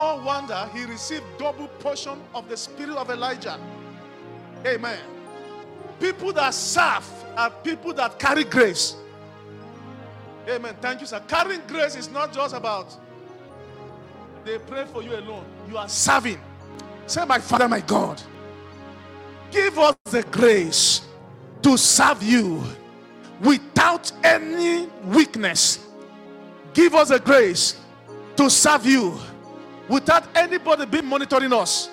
wonder he received double portion of the spirit of Elijah. Amen. People that serve are people that carry grace. Amen. Thank you, sir. Carrying grace is not just about they pray for you alone. You are serving. Say, My Father, my God, give us the grace to serve you without any weakness. Give us the grace to serve you without anybody being monitoring us.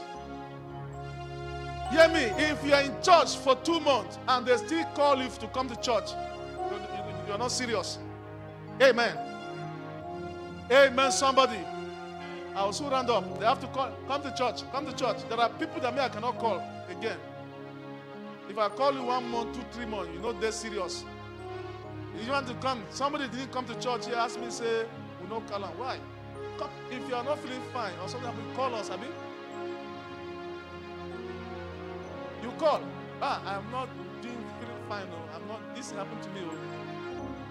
Hear me, if you are in church for two months and they still call you to come to church, you're not serious. Amen. Amen, somebody. I will soon round up. They have to call, come to church, come to church. There are people that me I cannot call again. If I call you one month, two, three months, you know they're serious. If you want to come, somebody didn't come to church, he asked me, say, we know call Why? If you are not feeling fine or something, you call us, Abi. You call. Ah, I'm not doing feeling fine. No. I'm not, this happened to me. Oh.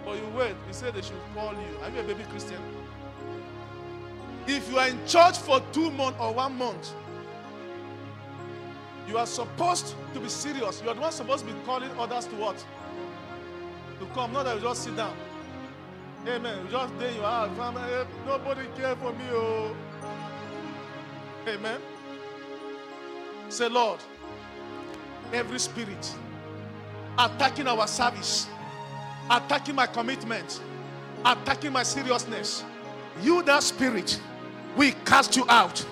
But you wait, you say they should call you. Are you a baby Christian? If you are in church for two months or one month, you are supposed to be serious. You are not supposed to be calling others to what? To come, not that you just sit down. Amen. Just there you are. Family, nobody care for me. Oh. Amen. Say, Lord, every spirit attacking our service, attacking my commitment, attacking my seriousness, you, that spirit, we cast you out.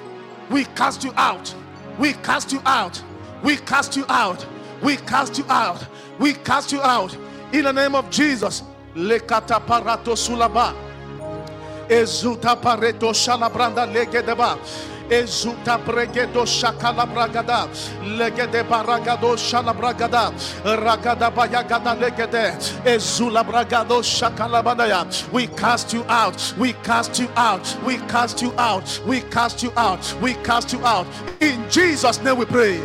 We cast you out. We cast you out. We cast you out. We cast you out. We cast you out. In the name of Jesus. Lekata parato sulaba. Ezuta pareto shalabranda legedeba. Ezuta bregedo shakala bragada. Legede baragado shalabragada. Ragada bayagada legede. Ezula bragado shakalabadaya. We cast you out. We cast you out. We cast you out. We cast you out. We cast you out. In Jesus' name we pray.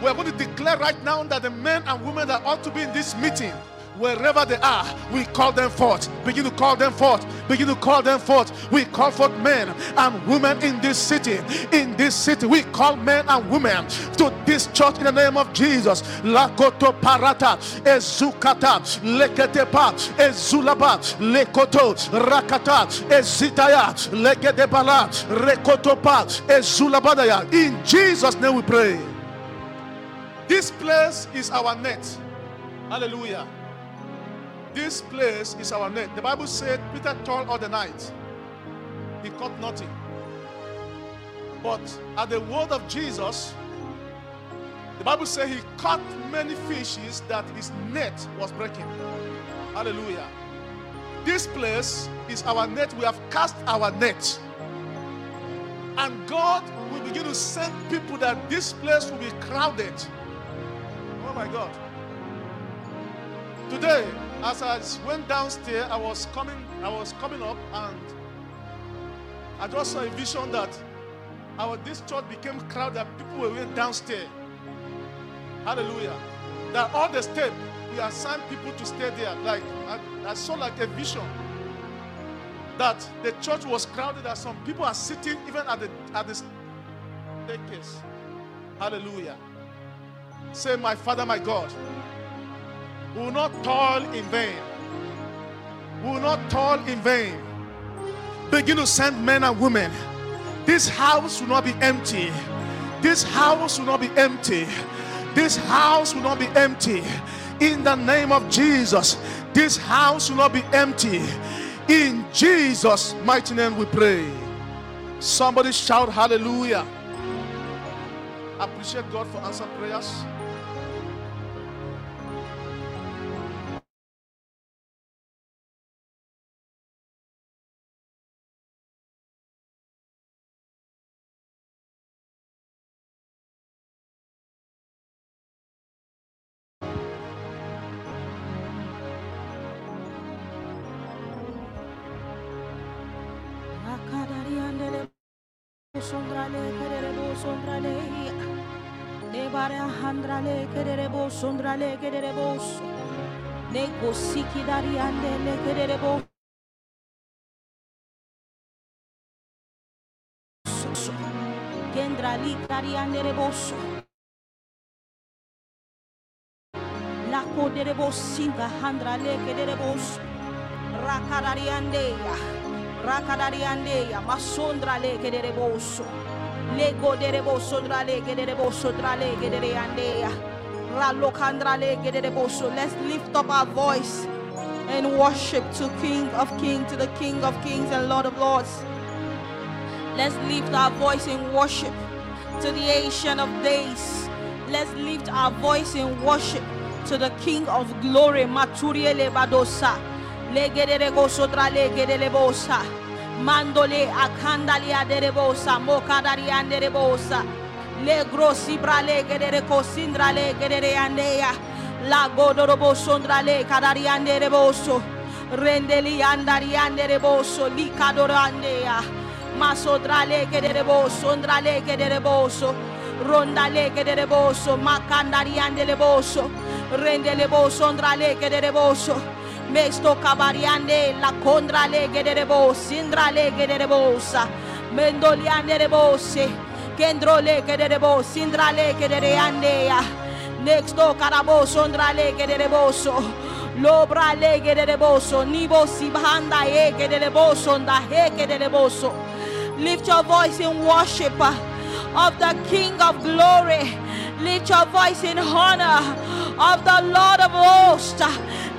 We're going to declare right now that the men and women that ought to be in this meeting wherever they are, we call them forth. Begin to call them forth. Begin to call them forth. We call forth men and women in this city. In this city, we call men and women to this church in the name of Jesus. Lakoto parata, ezukata, leketepa, ezulaba, lekoto, rakata, ezitaya, legedebala, rekotopa, ezulabadaya. In Jesus' name we pray. This place is our net. Hallelujah. This place is our net. The Bible said Peter toiled all the night. He caught nothing. But at the word of Jesus, the Bible said he caught many fishes that his net was breaking. Hallelujah. This place is our net. We have cast our net. And God will begin to send people that this place will be crowded. Oh my God. Today, as I went downstairs, I was coming, I was coming up and I just saw a vision that our this church became crowded, people were going downstairs. Hallelujah. That all the step we assigned people to stay there. Like I, I saw like a vision that the church was crowded, that some people are sitting even at the at the staircase. Hallelujah. Say, my Father, my God will not toil in vain. Will not toil in vain. Begin to send men and women. This house will not be empty. This house will not be empty. This house will not be empty. In the name of Jesus, this house will not be empty. In Jesus' mighty name we pray. Somebody shout hallelujah. Appreciate God for answer prayers. Sondrale kerere bo ne kosiki dari ande le kerere bo Kendra likariandere boso. La kodere bosinga handra leke dere boso. Rakadariandeya. Rakadariandeya. Masondra leke dere boso. Lego dere boso dra leke dere Let's lift up our voice and worship to King of Kings, to the King of Kings and Lord of Lords. Let's lift our voice in worship to the Ancient of Days. Let's lift our voice in worship to the King of Glory. Maturiele badosa. Legedere gosodra legedere bosa. Mandole akandali aderebosa. Mokadari anderebosa. Le grossi brale gedere cosindra le gedere andea. La godorobo sondra le kadari andereboso. Rendeli andari andereboso. Li kadorandea. Masodrale che de boso, ondrale che de boso, rondale che de boso, macandariande le boso, rende le boso, ondrale che de boso, mesto cabariande la condrale che de boso, indrale che de bosa, mendoliande le bose, kendrole che de boso, indrale che de andea, nexto caraboso, ondrale che de boso, Lobra lege de boso, nibo si bahanda eke de boso, nda heke de. Lift your voice in worship uh, of the King of glory. Lift your voice in honor of the Lord of hosts.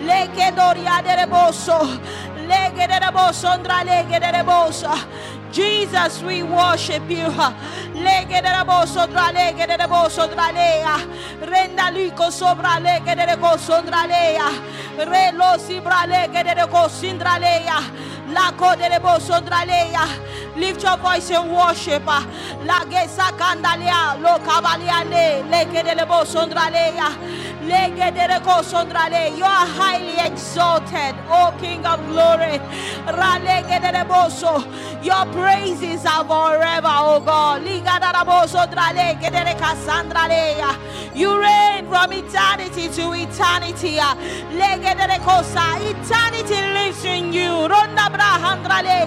Leke doria de boso, lege de boso, ndra lege de. Jesus, we worship you. Lege de boso, dra lege de boso, dra lea. Renda lico sobra lege de boso, dra lea. Re lo sibra lege de boso, dra lea. La coderebo sondraleya. Lift your voice in worship. La gesa candalia. Lo cavaliane. Leke delebo sondraleya. Lege dereko sondrale. You are highly exalted, O King of glory. Ralege dereboso. Your praises are forever, O God. You reign from eternity to eternity. Eternity lives in you. Ronda brahandrale.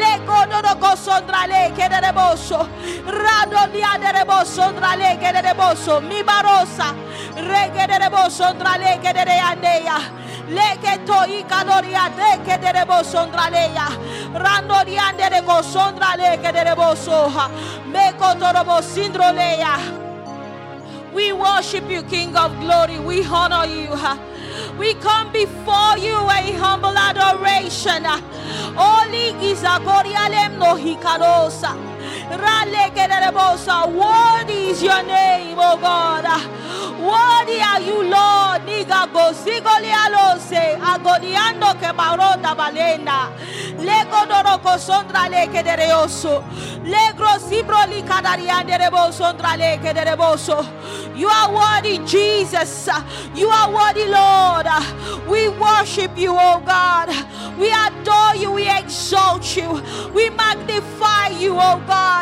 Lego doroko sondrale. Kedereboso. Rado diadereboso sondrale. Kedereboso. Mi barosa. Regedereboso sondrale. Kedereandeya. Leke toi kadoria de kedereboso sondraleya. Rando diandereko sondrale. Kedereboso. Meko torobo sindroleya. We worship you, King of glory. We honor you. We come before you a humble adoration. Oli gizagorialem no hikarosa. Worthy is your name, O God. Worthy are you, Lord. Niga gosigolialose. Agoniando que barota balenda. Lego doroko sondra leke dereoso. Legro sibro li kadariande rebo sondra leke dereboso. You are worthy, Jesus. You are worthy, Lord. We worship you, oh God. We adore you. We exalt you. We magnify you, oh God.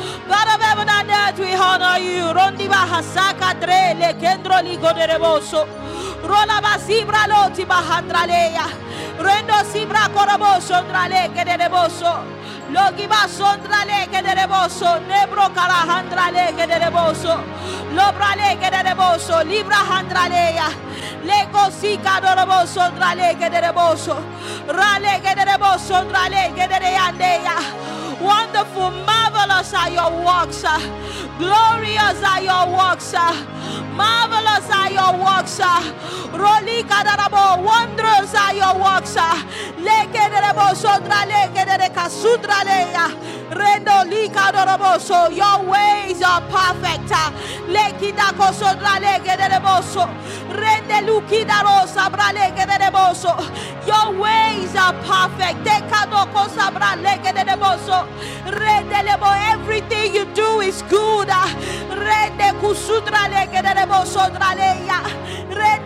Of heaven and earth, we honor you. Rondi bahasaka tre le kendro ligo de boso. Rola basibra loti bahandraleya. Rendo sibra koroboso ndrale ke de boso. Logi basondrale ke de boso. Nebro kara handrale ke de boso. Lobrale ke de boso. Libra handraleya. Lego sika doroboso ndrale ke de boso. Rale ke de boso ndrale ke de yandeya. Wonderful, marvelous are your works. Glorious are your works. Marvelous are your works. Roli kadarabo, wondrous are your works. Leke derebo sodra leke dere kasudra leya. Rendo lika doroboso. Your ways are perfect. Leki dako sodra leke dereboso. Rende luki darosa bra leke dereboso. Your ways are perfect. Dekadoko sabra leke. Rende lebo. Everything you do is good.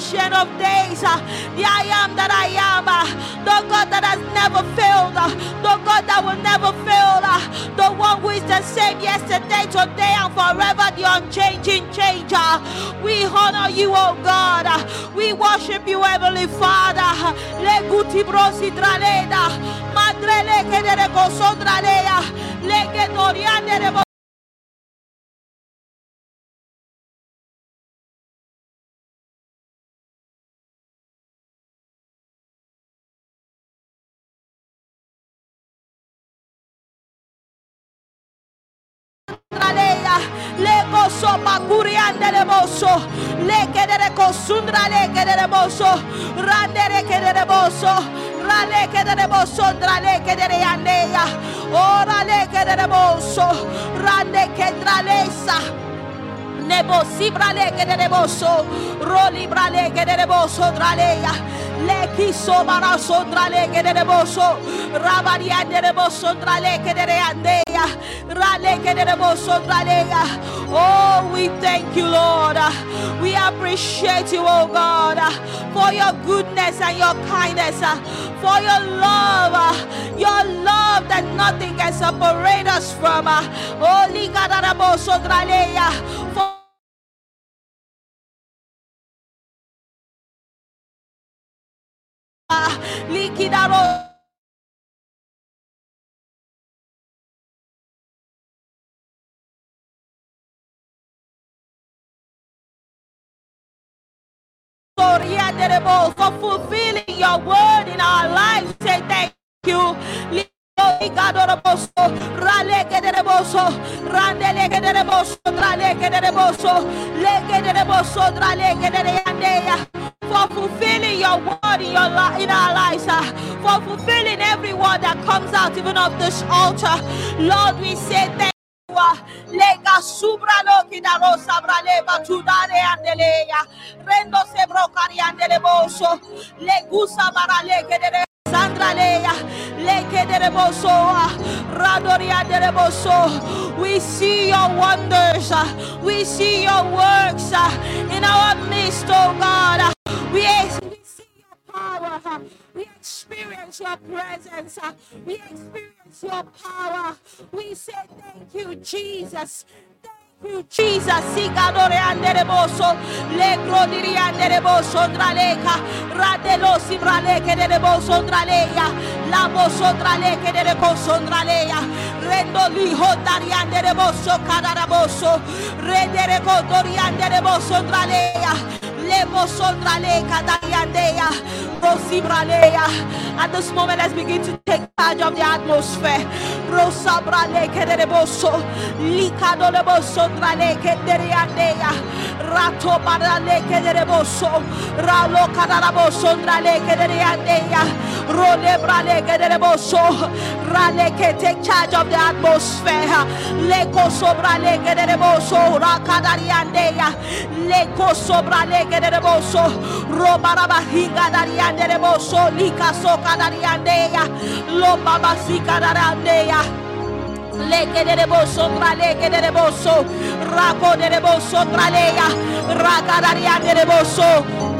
ancient of days, uh, the I am that I am, uh, the God that has never failed, uh, the God that will never fail, the one who is the same yesterday, today, and forever, the unchanging changer. We honor you, oh God. we worship you, Heavenly Father. Le le gozo macuriande de boso, le quedere cosundra le quedere boso, randere quedere boso, rale quedere boso, drale quedere andeya, ora le quedere boso, rande que dralesa. Nebo sibrale que de boso, roli brale que de boso draleya, le quiso barazo drale que de boso, rabaria de boso drale que de andeya, rale que de boso draleya. Oh, we thank you, Lord. We appreciate you, oh God, for your goodness and your kindness, for your love, your love that nothing can separate us from. Oh, liga de For liquidaro for fulfilling your word in our lives. Say thank you. Le. For fulfilling your word in, your li- in our lives, uh, for fulfilling every word that comes out even of this altar. Lord, we say thank you. uh, Lega subra lo que da rosa braleva tudare andeleya. Rendo se brocari andele boso. Le gusa barale que de Sandra Leia, Leke de Reboso, Radoria. We see your wonders, uh, we see your works uh, in our midst, oh God. We, see your power, we experience your presence, we experience your power. We say thank you, Jesus. Thank you, Jesus, Sigadore andere boso, le grodiri andere boso draleka, radelo sibraleke de boso draleya, la boso draleke de boso draleya, rendo liho dari andere boso kadara boso, rendere kodori andere boso draleya. Lebo sondrale kadayandea, rosibralea. At this moment, let's begin to take charge of the atmosphere. Rosabrale kedereboso, likadolebo sondrale kedereandea, rato barale kedereboso, ralo kadarabo sondrale kedereandea, rolebrale kedereboso, rale ke take charge of the atmosphere. Leko sobrale kedereboso, rakadariandea, leko sobrale kedereboso, robaraba hinga dariande reboso, lika soka dariandea, lo baba sika dariandea. Leke de reboso, tra leke de reboso, rako de reboso, tra leya, raka dariande reboso, leke de cosa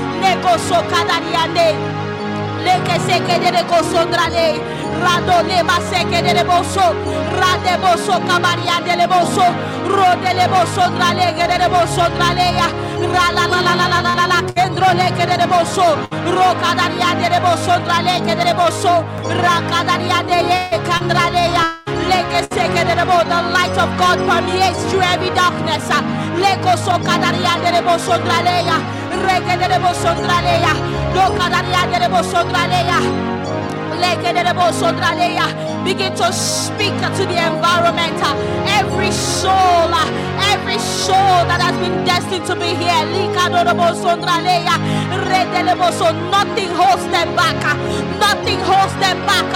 Neko so kadariande. Leke seke de kosondrale. Rado leba seke de boso. Rade boso kabariande le boso. Rode le boso drale gede de boso drale ya. Ra la la la la la la la kendro le gede de boso. Ro kadariande de boso drale gede de boso. Ra kadariande ye kandrale ya. The light of God permeates through every darkness. Leko so kadariande de boso drale ya. Begin to speak to the environment. Every soul, every soul that has been destined to be here. Nothing holds them back. Nothing holds them back.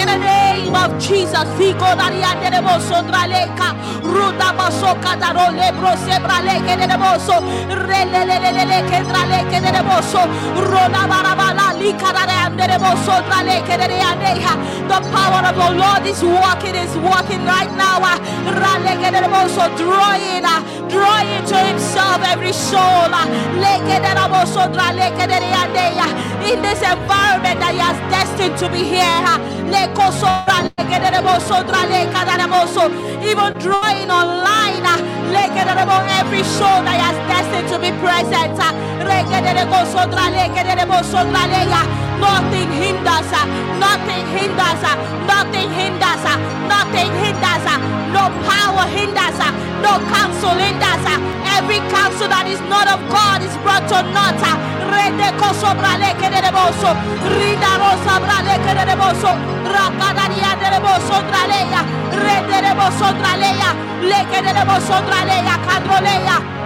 In the name of Jesus. Brale que de de de The power of the Lord is working, is working right now. Ah, Rale que drawing, ah, drawing to himself every soul. Ah, De In this environment that he has destined to be here. Even drawing online. Every soul that has destined to be present. Nothing hinders. Uh, nothing hinders. Nothing hinders. Nothing hinders. No power hinders. No counsel hinders. Every counsel that is not of God is brought to naught. Rede koso brale que de boso. Rida rosa brale que de boso. Rakadaria de boso draleya. Rede de boso draleya. Leke de boso draleya. Cadroleya.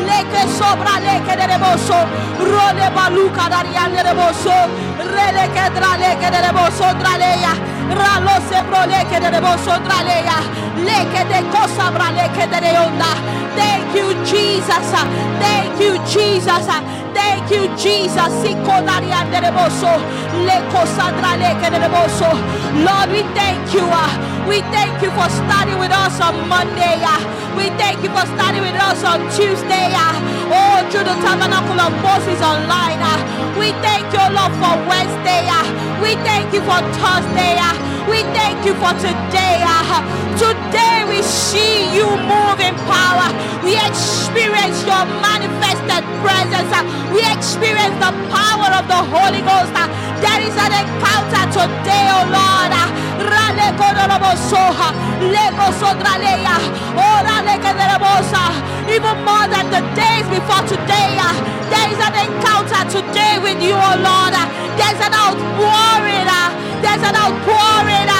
drale, leke sobra leke de reboso, role baluca daria de reboso, rele que drale que de reboso. Draleya, ralo se brole de reboso draleya, leke de cosa brale que de onda. Thank you, Jesus. Thank you, Jesus. Thank you, Jesus. Lord, we thank you. We thank you for starting with us on Monday. We thank you for starting with us on Tuesday. Oh, through the tabernacle of Moses online. We thank you, Lord, for Wednesday. We thank you for Thursday. We thank you for today. Today we see you move in power. We experience your manifested presence. We experience the power of the Holy Ghost. There is an encounter today, oh Lord. Even more than the days before today, there is an encounter today with you, oh Lord. There's an outpouring. There's an outpouring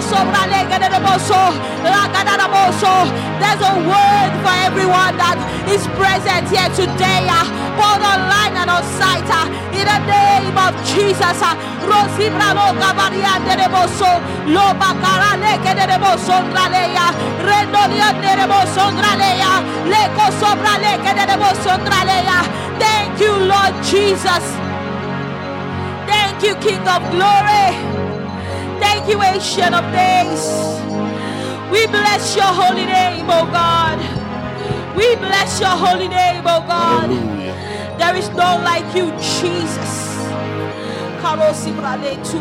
There's a word for everyone that is present here today, uh, both online and on site. Uh, in the name of Jesus. Uh. Thank you, Lord Jesus. Thank you, King of Glory. Thank you, Ancient of Days. We bless your holy name, oh God. We bless your holy name, oh God. Hallelujah. There is no like you, Jesus. Karosi brale tu.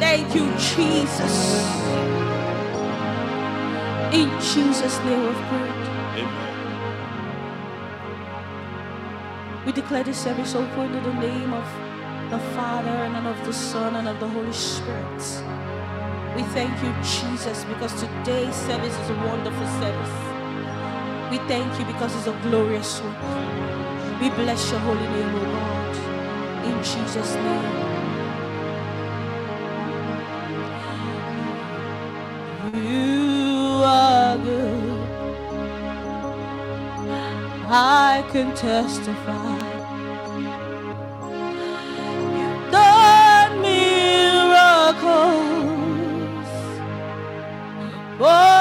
Thank you, Jesus. In Jesus' name of prayer. Amen. We declare this service open in the name of the Father and of the Son and of the Holy Spirit. We thank you, Jesus, because today's service is a wonderful service. We thank you because it's a glorious one. We bless your holy name, O God. In Jesus' name. You are good. I can testify. For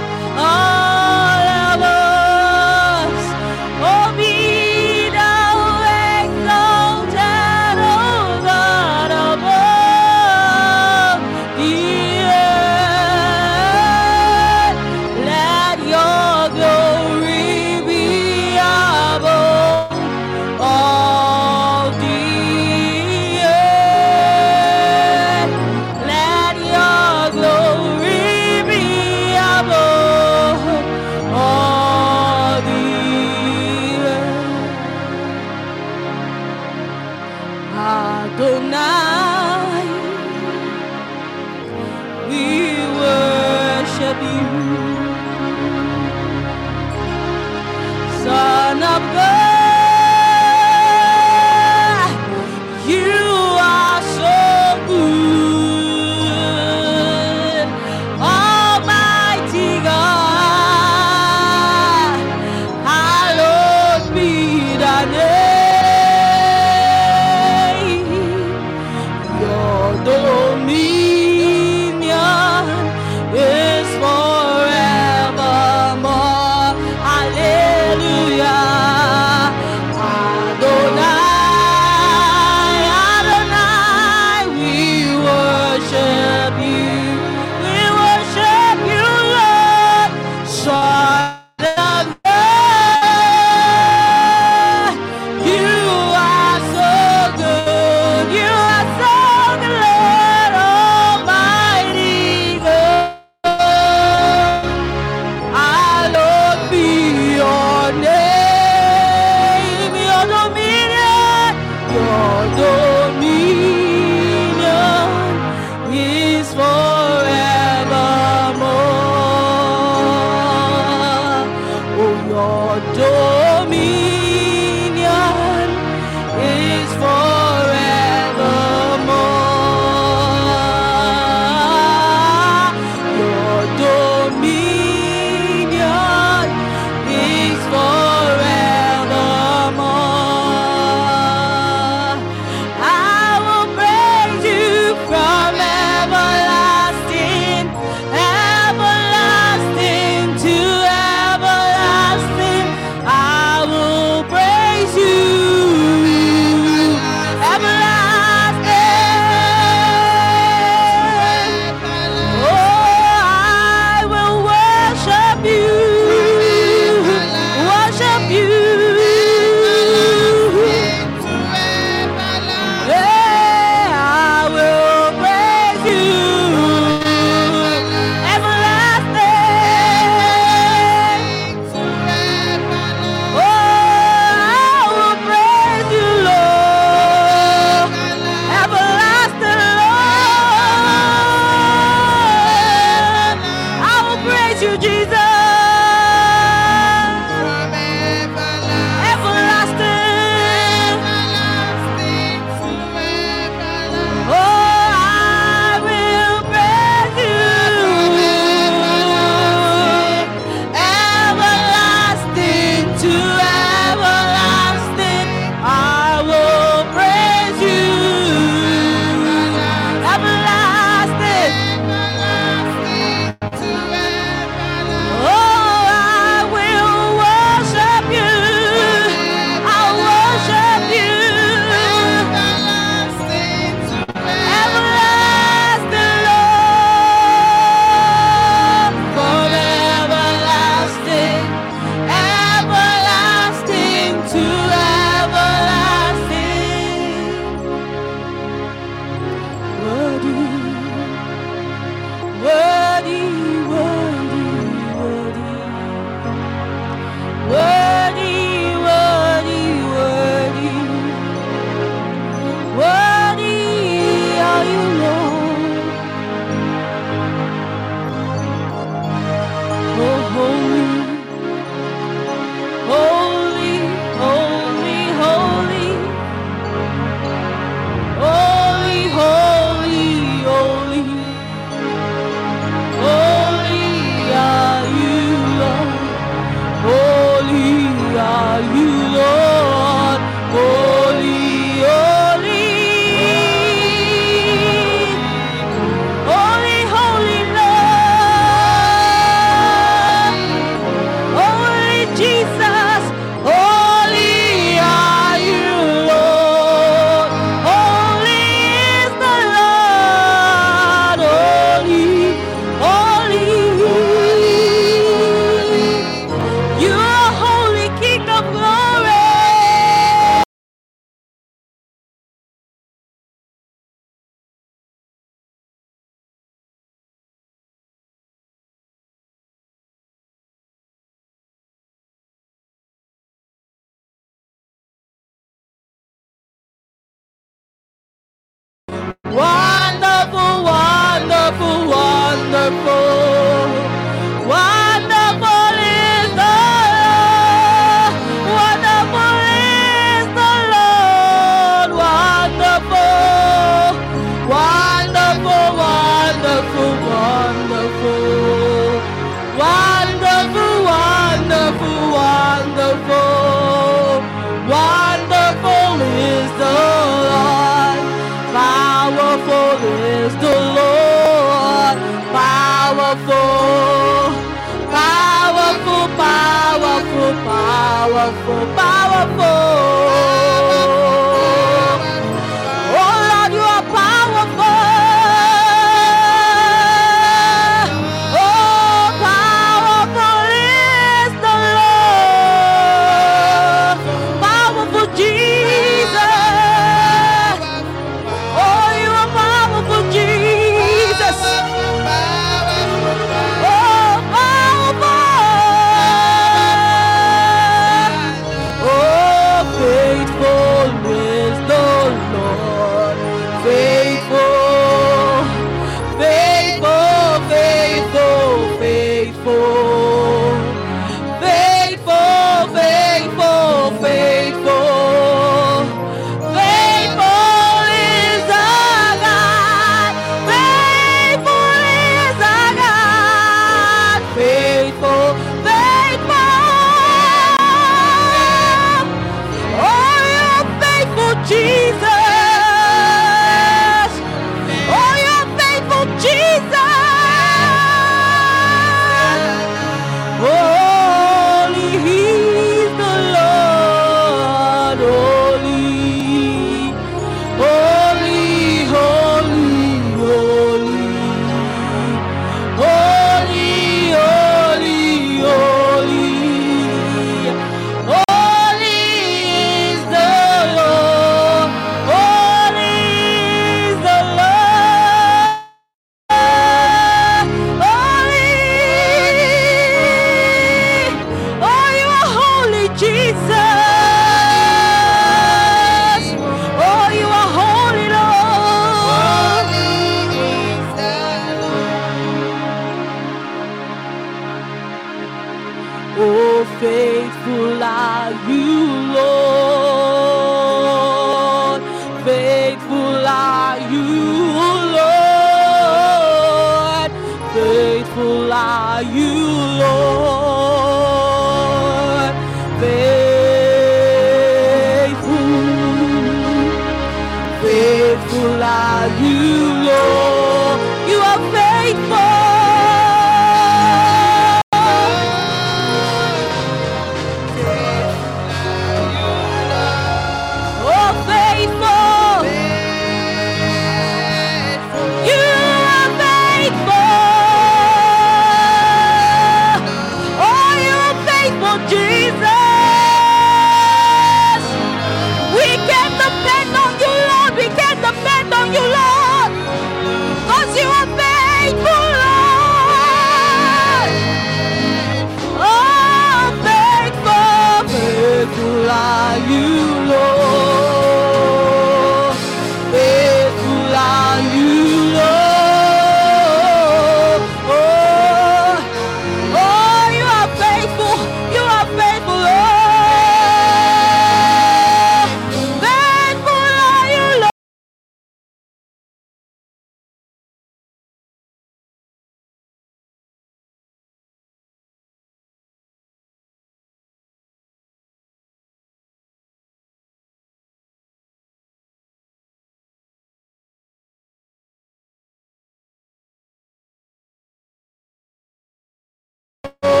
Faithful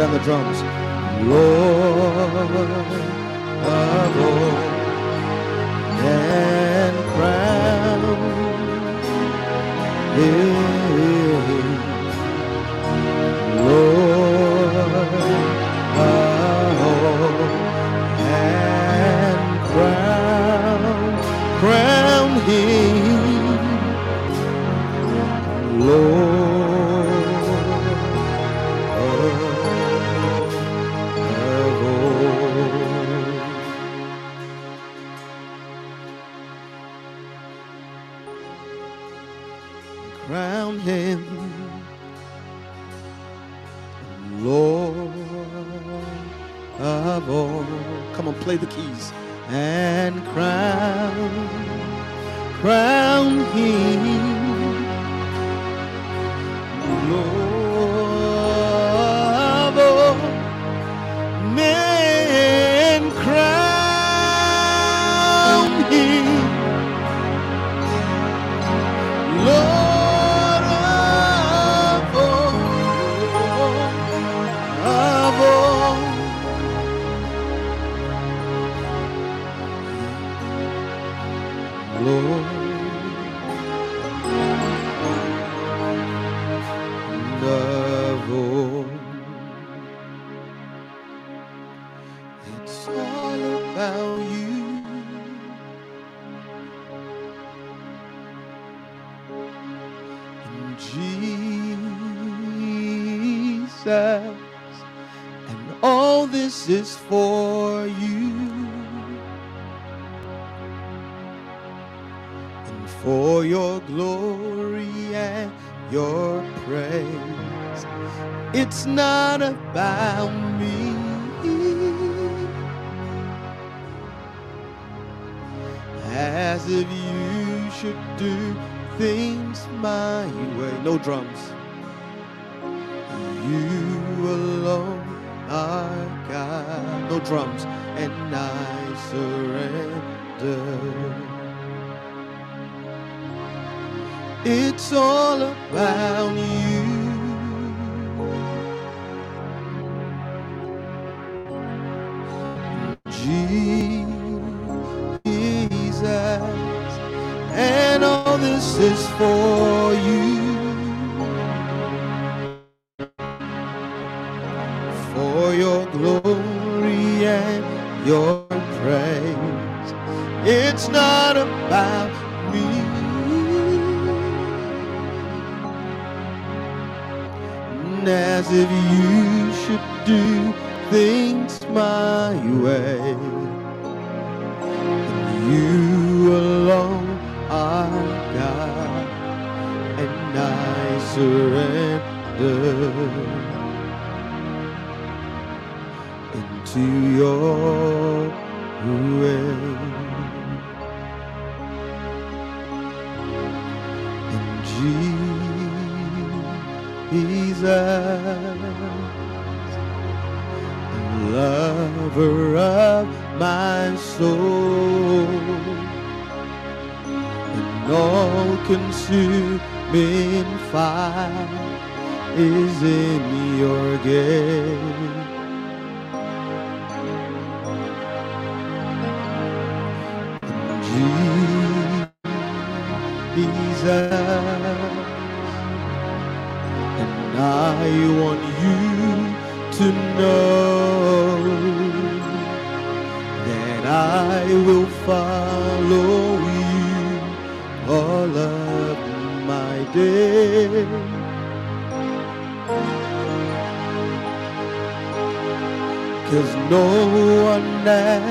the the drums. Lord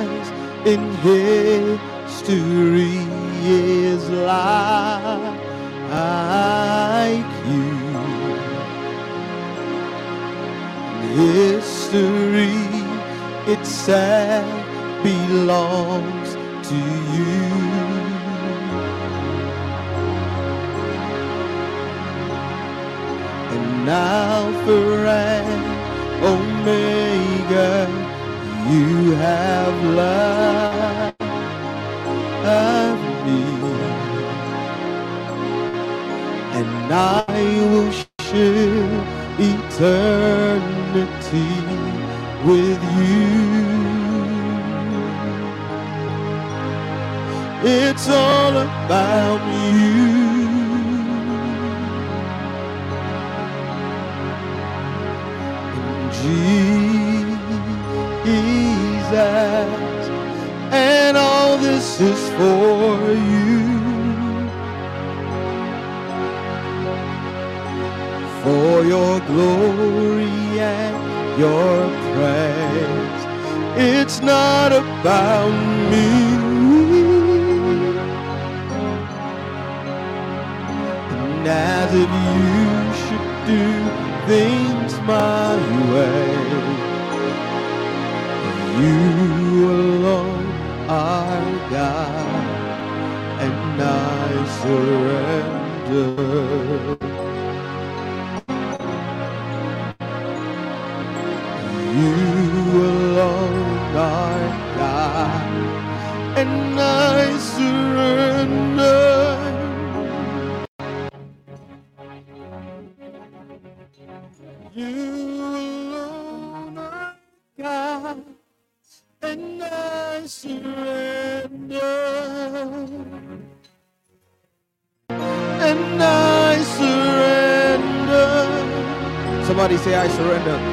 else in history is like you. History itself belongs to you. And Alpha and Omega, you have loved me. And I will share eternity with you. It's all about your glory and your praise, it's not about me. And as if you should do things my way, you alone are God, and I surrender. Surrender.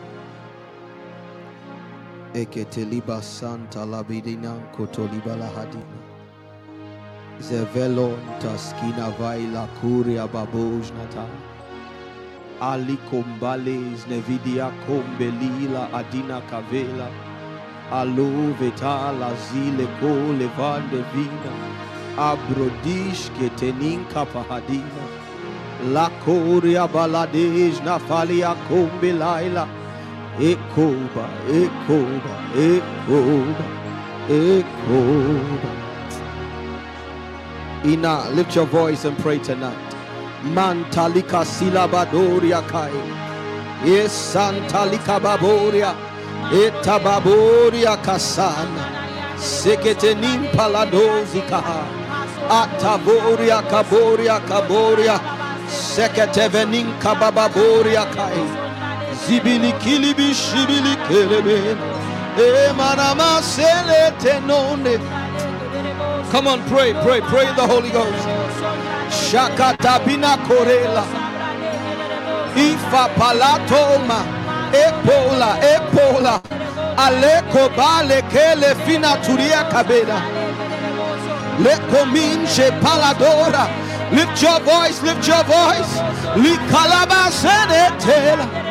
Eketeliba Santa Labidina Kotolibala Hadina. Zevelon Taskina Vaila Kuria Babojnata. Ali Kombales Nevidia Kombelila Adina Kavela. Alo Vetala Zile Ko Levande Vina. Abrodish Keteninka Pahadina. La Korea Baladej Nafalia Kombelaila. Ekoba, Ekoba, Ekoba, Ekoba. Ina, lift your voice and pray tonight. Mantalika silabadoria kai. Yes, Santalika baboria. Etababoria kasana. Seketenim paladozi kaha. Ataboria kaboria kaboria. Seketevenin kabababoria kai. Zibili kelebe. Come on, pray, pray, pray the Holy Ghost. Shakatabina korela. Ifa palatoma. Epola, epola. Aleko bale kele fina turia kabeda. Leko minche paladora. Lift your voice, lift your voice. Likalaba senetela.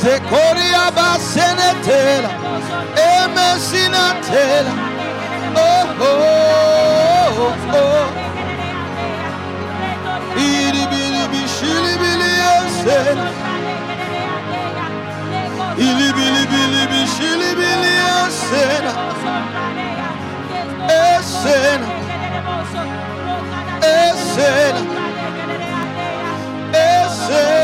Se coria basenetela, emesinatela. Oh, oh, oh, oh, oh. İri bili bişili bili yesen. İli bili bili bişili bili yesen. Esen. Esen. Esen.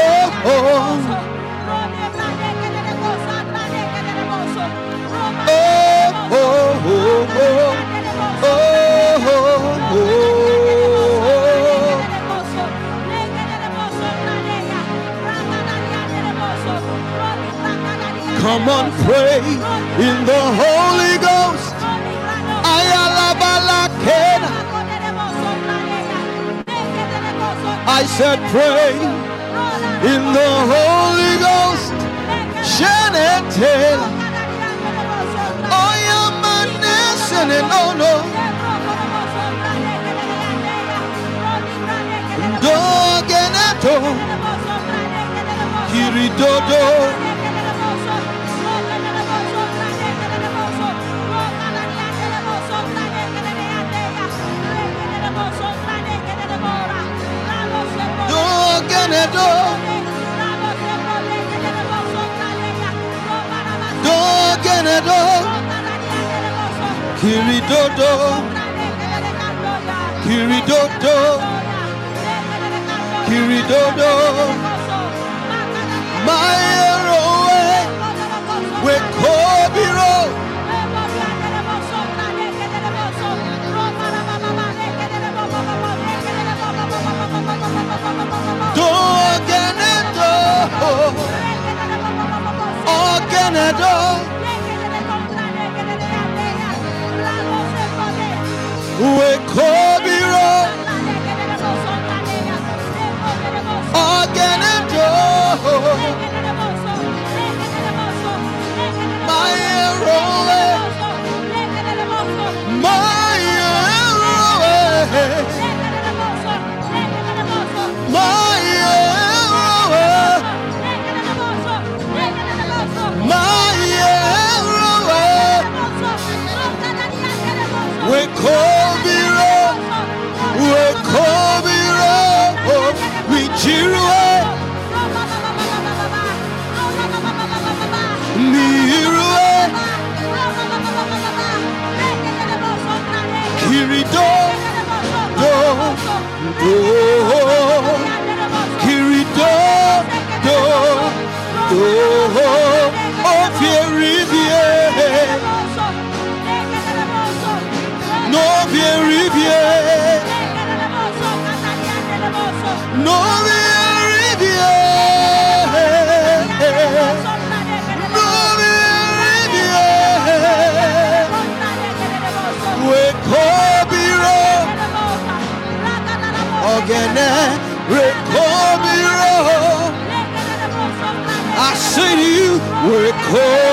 Oh, oh. Come on, pray in the Holy Ghost. I said, pray in the Holy Ghost. Shenetela. Oyamanesene no no. Dogeneto. Kiridodo. Dogeneto. Dogeneto. Kiridodo, Kiridodo, Kiridodo, my arrow, eh? we Kobiro, Dogenedo, Ogenedo,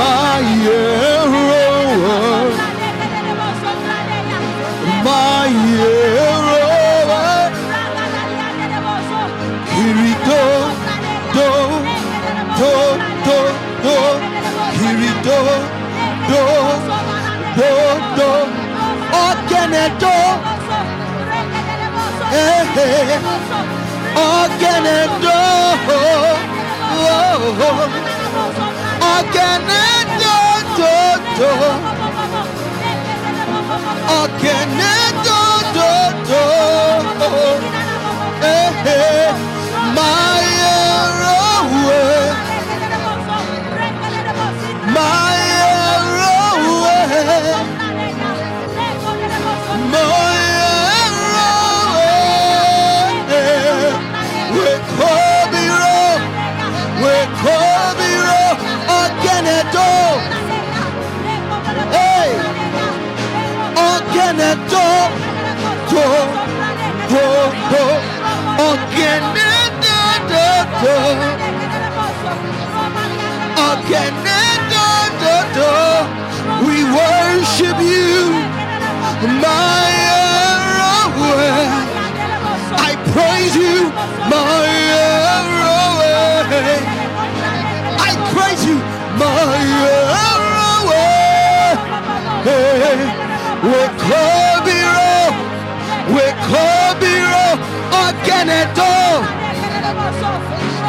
my arrow, my arrow, Kirito, do, do, do, do, Kirito, do, do, do, Ogene do, eh, eh, Ogene do, oh, Ogene do, do, do, Ogene do, do, do, eh, eh, my Again, do, do, do. we worship you, my arrow. I praise you, my arrow. I praise you, my arrow. We Kobiro, we Kobiro, again, and do.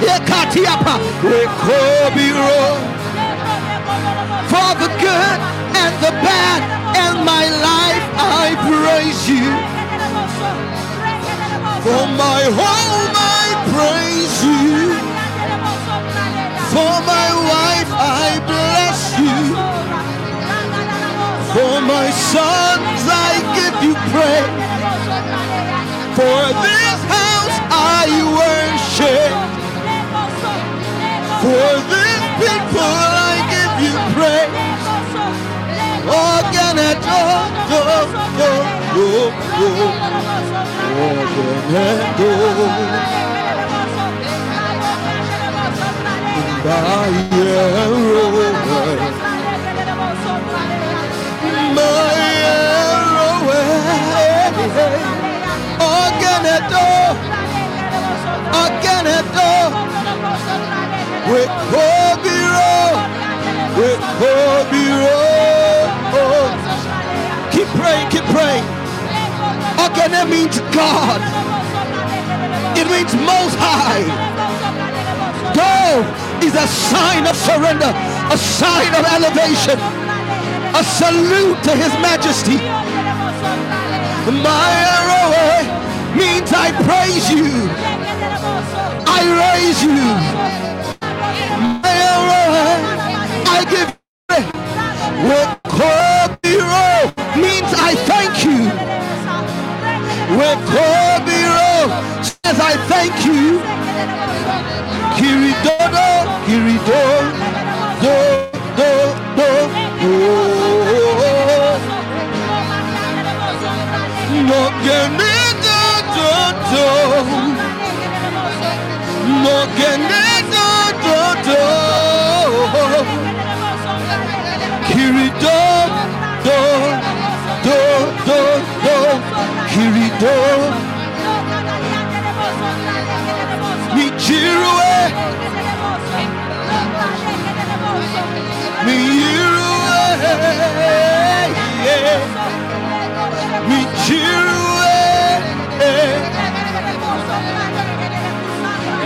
Ekatiapa. We Kobiro. For the good and the bad and my life, I praise you. For my home, I praise you. For my wife, I bless you. For my My sons, I give you praise. For this house I worship. For this people I give you praise. Organeto, do, do, do, do. Organeto. My arrow, my arrow, Organeto, Organeto. Keep praying, keep praying. Organe means God. It means most high. Go is a sign of surrender, a sign of elevation, a salute to His Majesty. My arrow means I praise you, I raise you. My arrow, I give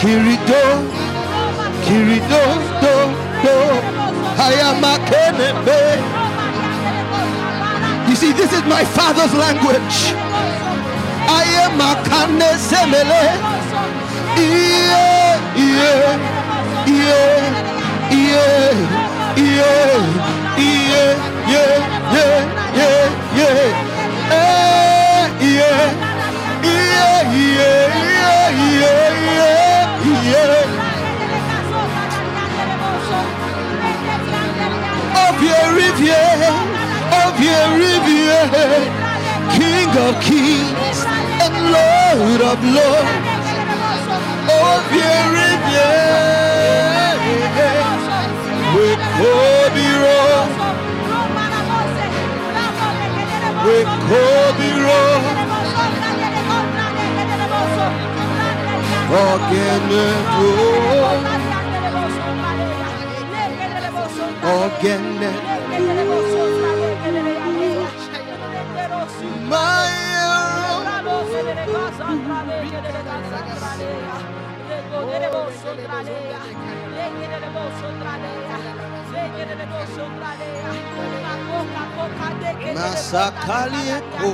Kirido, Kirido, do, do. I am a kenebe. You see, this is my father's language. I am a kane semele. Yeah, yeah, yeah, yeah, yeah, yeah, yeah, yeah, yeah. Eh, yeah, yeah, yeah, yeah, yeah, yeah, yeah. Of your river, of your river, King of kings and Lord of lords, of your river, we call be wrong, we call be wrong. Ogeneto Ogeneto My Masakalieko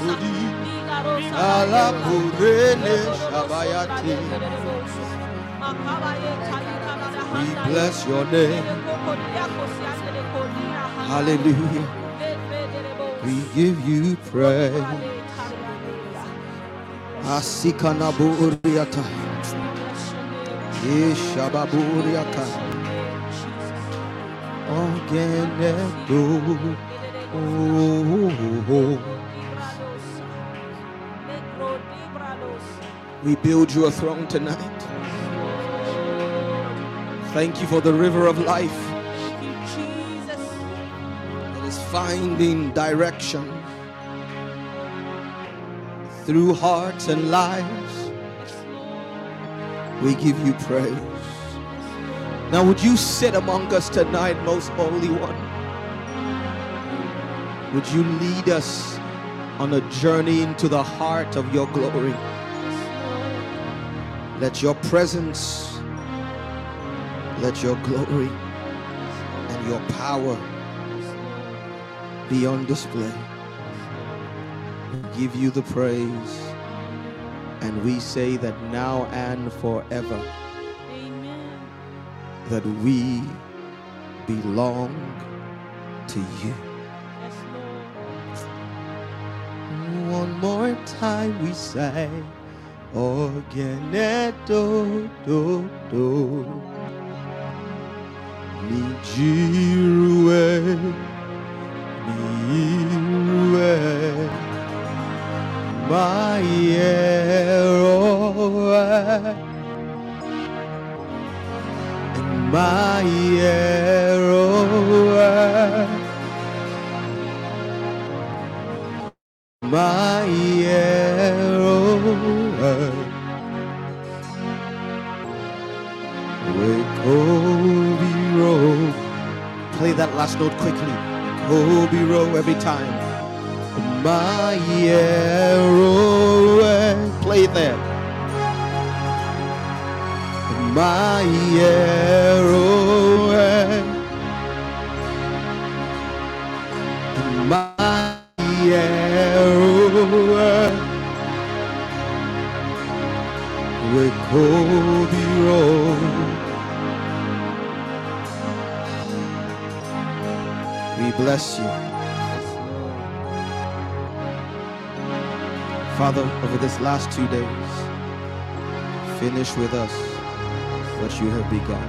kudi, ala shabayati. We bless your name. Hallelujah. We give you praise. Asikanabu uriata. Ishababu uriata. We build you a throne tonight. Thank you for the river of life that is finding direction. through hearts and lives. We give you praise. Now, would you sit among us tonight, most holy one? Would you lead us on a journey into the heart of your glory? Let your presence, let your glory and your power be on display. We give you the praise, and we say that now and forever Amen. that we belong to you. One more time we say, Ogene do do do. Nijiruwe, niruwe, mayerowe, mayerowe. That last note quickly. Kobe Row every time. My arrow. Eh, play it there. My arrow. Eh. My arrow eh. with Kobe Road. Bless you. Father, over this last two days, finish with us what you have begun.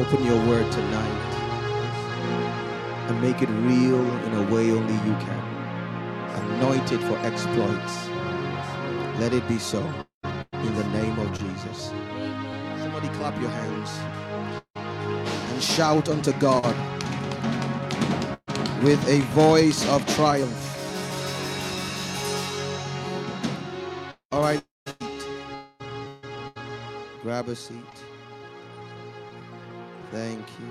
Open your word tonight and make it real in a way only you can. Anoint it for exploits. Let it be so in the name of Jesus. Somebody clap your hands and shout unto God with a voice of triumph. All right. Grab a seat. Thank you.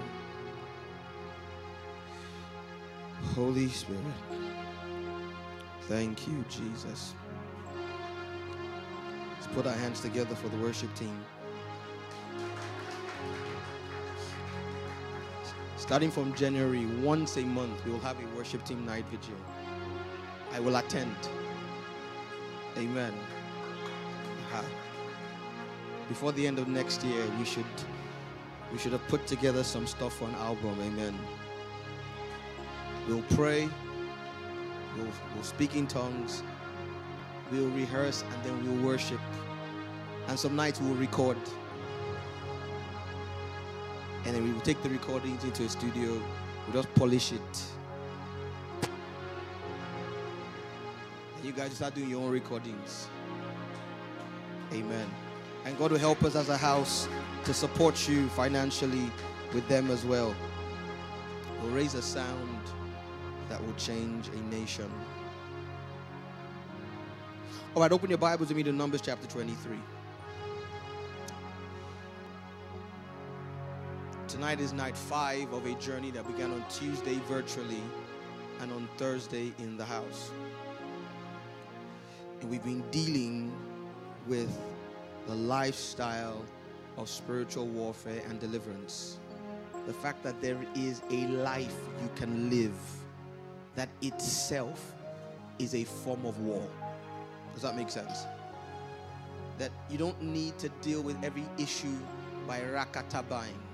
Holy Spirit. Thank you, Jesus. Let's put our hands together for the worship team. Starting from January, once a month, we will have a worship team night vigil. I will attend. Amen. Before the end of next year, we should we should have put together some stuff for an album. Amen. We'll pray. We'll, we'll speak in tongues. We'll rehearse and then we'll worship. And some nights we'll record. And then we will take the recordings into a studio. We'll just polish it. And you guys start doing your own recordings. Amen. And God will help us as a house to support you financially with them as well. We'll raise a sound that will change a nation. All right, open your Bibles with me to Numbers chapter 23. Tonight is night five of a journey that began on Tuesday virtually and on Thursday in the house. And we've been dealing with the lifestyle of spiritual warfare and deliverance. The fact that there is a life you can live that itself is a form of war. Does that make sense? That you don't need to deal with every issue by rakatabaying.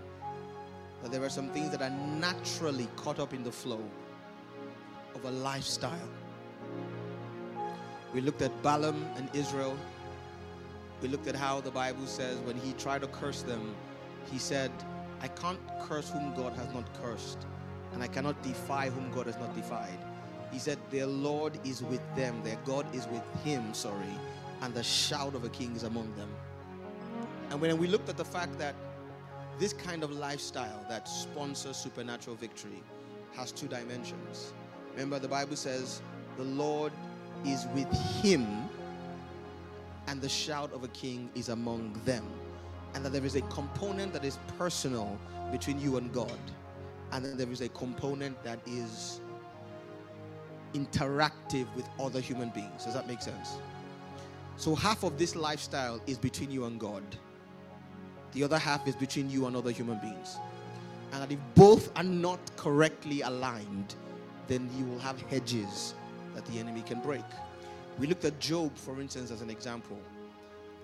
That there are some things that are naturally caught up in the flow of a lifestyle. We looked at Balaam and Israel. We looked at how the Bible says when he tried to curse them, he said, I can't curse whom God has not cursed, and I cannot defy whom God has not defied. He said, Their Lord is with them, their God is with him, sorry, and the shout of a king is among them. And when we looked at the fact that this kind of lifestyle that sponsors supernatural victory has two dimensions. Remember, the Bible says, The Lord is with him, and the shout of a king is among them. And that there is a component that is personal between you and God, and then there is a component that is interactive with other human beings. Does that make sense? So, half of this lifestyle is between you and God, the other half is between you and other human beings. And that if both are not correctly aligned, then you will have hedges that the enemy can break. We looked at Job, for instance, as an example.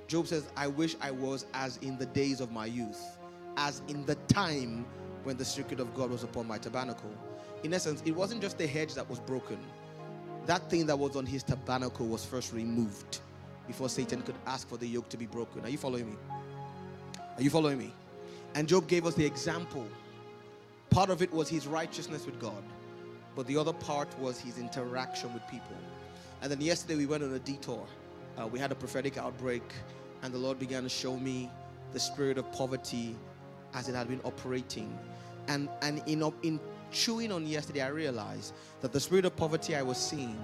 Job says, I wish I was as in the days of my youth, as in the time when the secret of God was upon my tabernacle. In essence, it wasn't just the hedge that was broken, that thing that was on his tabernacle was first removed before Satan could ask for the yoke to be broken. Are you following me? Are you following me? And Job gave us the example. Part of it was his righteousness with God, but the other part was his interaction with people. And then yesterday we went on a detour. Uh, we had a prophetic outbreak, and the Lord began to show me the spirit of poverty as it had been operating. And, and in, in chewing on yesterday, I realized that the spirit of poverty I was seeing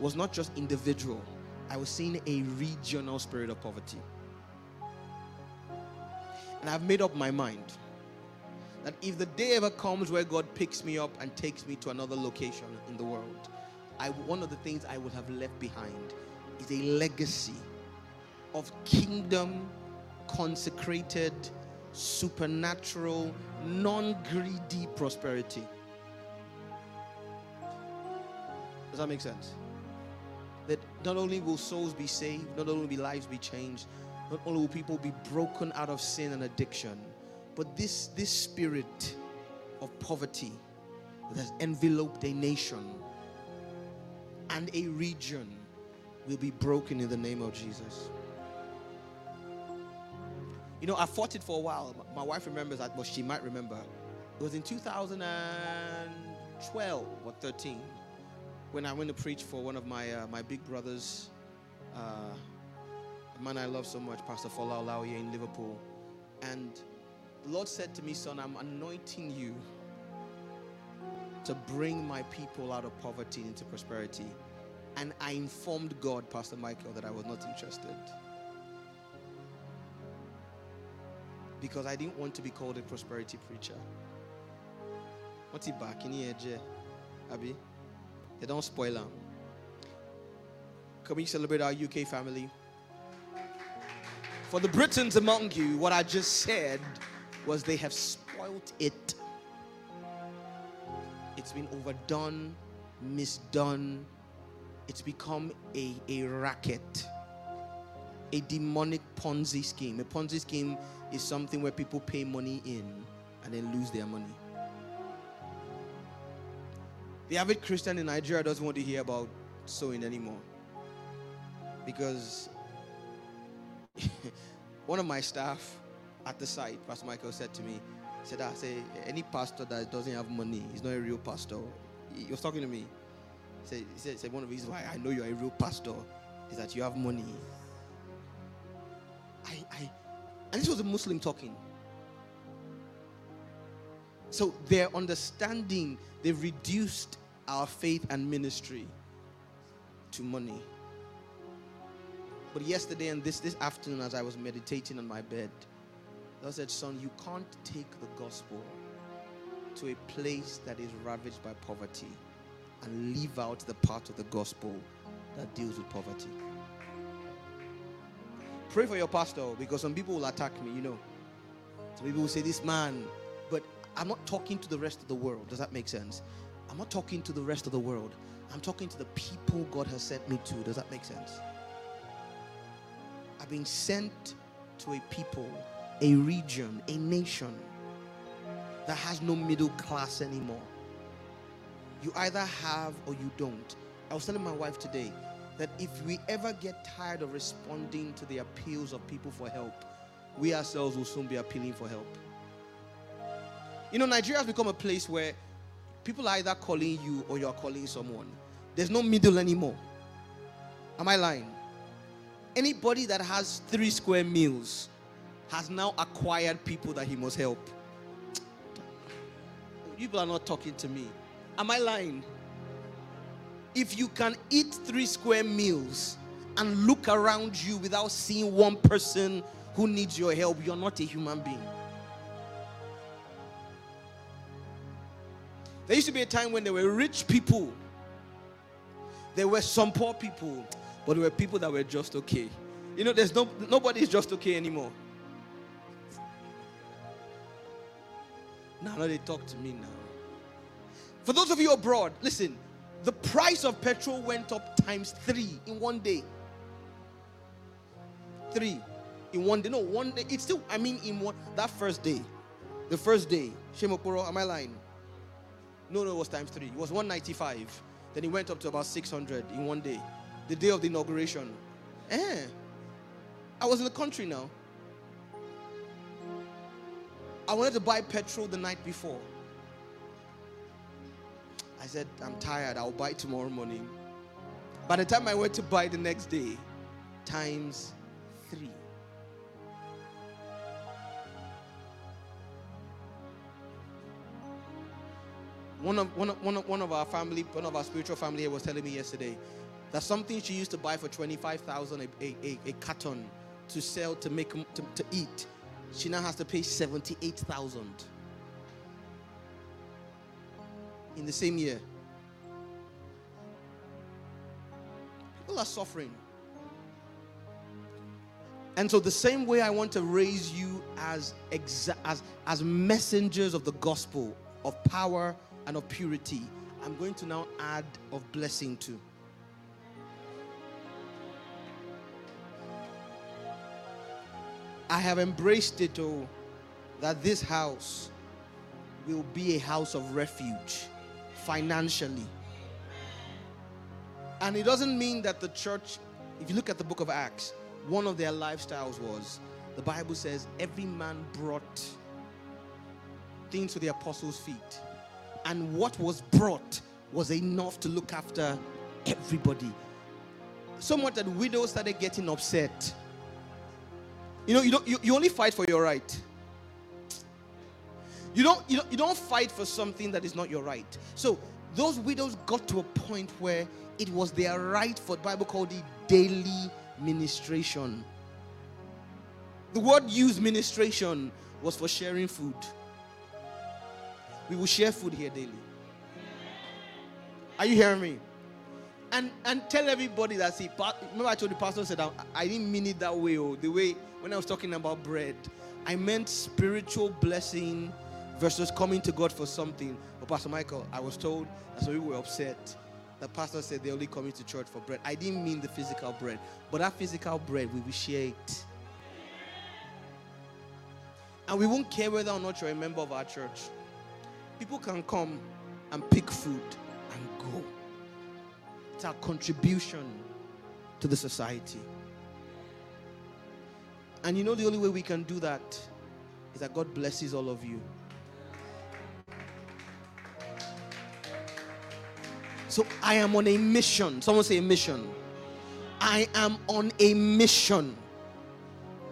was not just individual, I was seeing a regional spirit of poverty. And I've made up my mind that if the day ever comes where God picks me up and takes me to another location in the world, I, one of the things I would have left behind is a legacy of kingdom consecrated, supernatural, non greedy prosperity. Does that make sense? That not only will souls be saved, not only will lives be changed, not only will people be broken out of sin and addiction, but this, this spirit of poverty that has enveloped a nation and a region will be broken in the name of Jesus. You know, I fought it for a while. My wife remembers that, but she might remember. It was in 2012 or 13 when I went to preach for one of my uh, my big brothers, uh, man I love so much, Pastor Fola here in Liverpool, and the Lord said to me, "Son, I'm anointing you to bring my people out of poverty into prosperity." And I informed God, Pastor Michael, that I was not interested. Because I didn't want to be called a prosperity preacher. What's he back in here, Abby? They don't spoil them. Can we celebrate our UK family? For the Britons among you, what I just said was they have spoilt it. It's been overdone, misdone. It's become a, a racket, a demonic Ponzi scheme. A Ponzi scheme is something where people pay money in and then lose their money. The average Christian in Nigeria doesn't want to hear about sowing anymore. Because one of my staff at the site, Pastor Michael, said to me, said, I say, any pastor that doesn't have money is not a real pastor. He was talking to me. He said, he said, said one of the reasons why I know you're a real pastor is that you have money. I, I, and this was a Muslim talking. So their understanding, they've reduced our faith and ministry to money. But yesterday and this, this afternoon, as I was meditating on my bed, I said, Son, you can't take the gospel to a place that is ravaged by poverty and leave out the part of the gospel that deals with poverty. Pray for your pastor because some people will attack me, you know. Some people will say, This man, but I'm not talking to the rest of the world. Does that make sense? I'm not talking to the rest of the world. I'm talking to the people God has sent me to. Does that make sense? I've been sent to a people, a region, a nation that has no middle class anymore. You either have or you don't. I was telling my wife today that if we ever get tired of responding to the appeals of people for help, we ourselves will soon be appealing for help. You know, Nigeria has become a place where People are either calling you or you're calling someone. There's no middle anymore. Am I lying? Anybody that has three square meals has now acquired people that he must help. People are not talking to me. Am I lying? if you can eat three square meals and look around you without seeing one person who needs your help, you're not a human being. There used to be a time when there were rich people, there were some poor people, but there were people that were just okay. You know, there's no nobody is just okay anymore. Now, now they talk to me now. For those of you abroad, listen, the price of petrol went up times three in one day. Three in one day. No, one day. It's still, I mean, in one that first day. The first day. Shemokoro, am I lying? No, no, it was times three. It was 195. Then it went up to about 600 in one day. The day of the inauguration. Eh. I was in the country now. I wanted to buy petrol the night before. I said, I'm tired, I'll buy tomorrow morning. By the time I went to buy the next day, times three. One of, one, of, one, of, one of our family, one of our spiritual family was telling me yesterday that something she used to buy for 25,000 a, a, a, a carton to sell to make to, to eat, she now has to pay 78,000 in the same year. People are suffering. And so, the same way I want to raise you as, exa- as, as messengers of the gospel of power and of purity, I'm going to now add of blessing too. I have embraced it, oh, that this house will be a house of refuge financially. And it doesn't mean that the church, if you look at the book of Acts, one of their lifestyles was the Bible says every man brought things to the apostles' feet and what was brought was enough to look after everybody. So much that widows started getting upset. You know, you don't you, you only fight for your right. You don't, you don't you don't fight for something that is not your right. So those widows got to a point where it was their right for the Bible called the daily ministration. The word used ministration was for sharing food. We will share food here daily. Are you hearing me? And and tell everybody that see. Remember, I told the pastor said I, I didn't mean it that way. Oh, the way when I was talking about bread, I meant spiritual blessing versus coming to God for something. But Pastor Michael, I was told that's why we were upset. The pastor said they're only coming to church for bread. I didn't mean the physical bread, but that physical bread we will share it. And we won't care whether or not you're a member of our church. People can come and pick food and go. It's our contribution to the society. And you know the only way we can do that is that God blesses all of you. So I am on a mission. Someone say a mission. I am on a mission.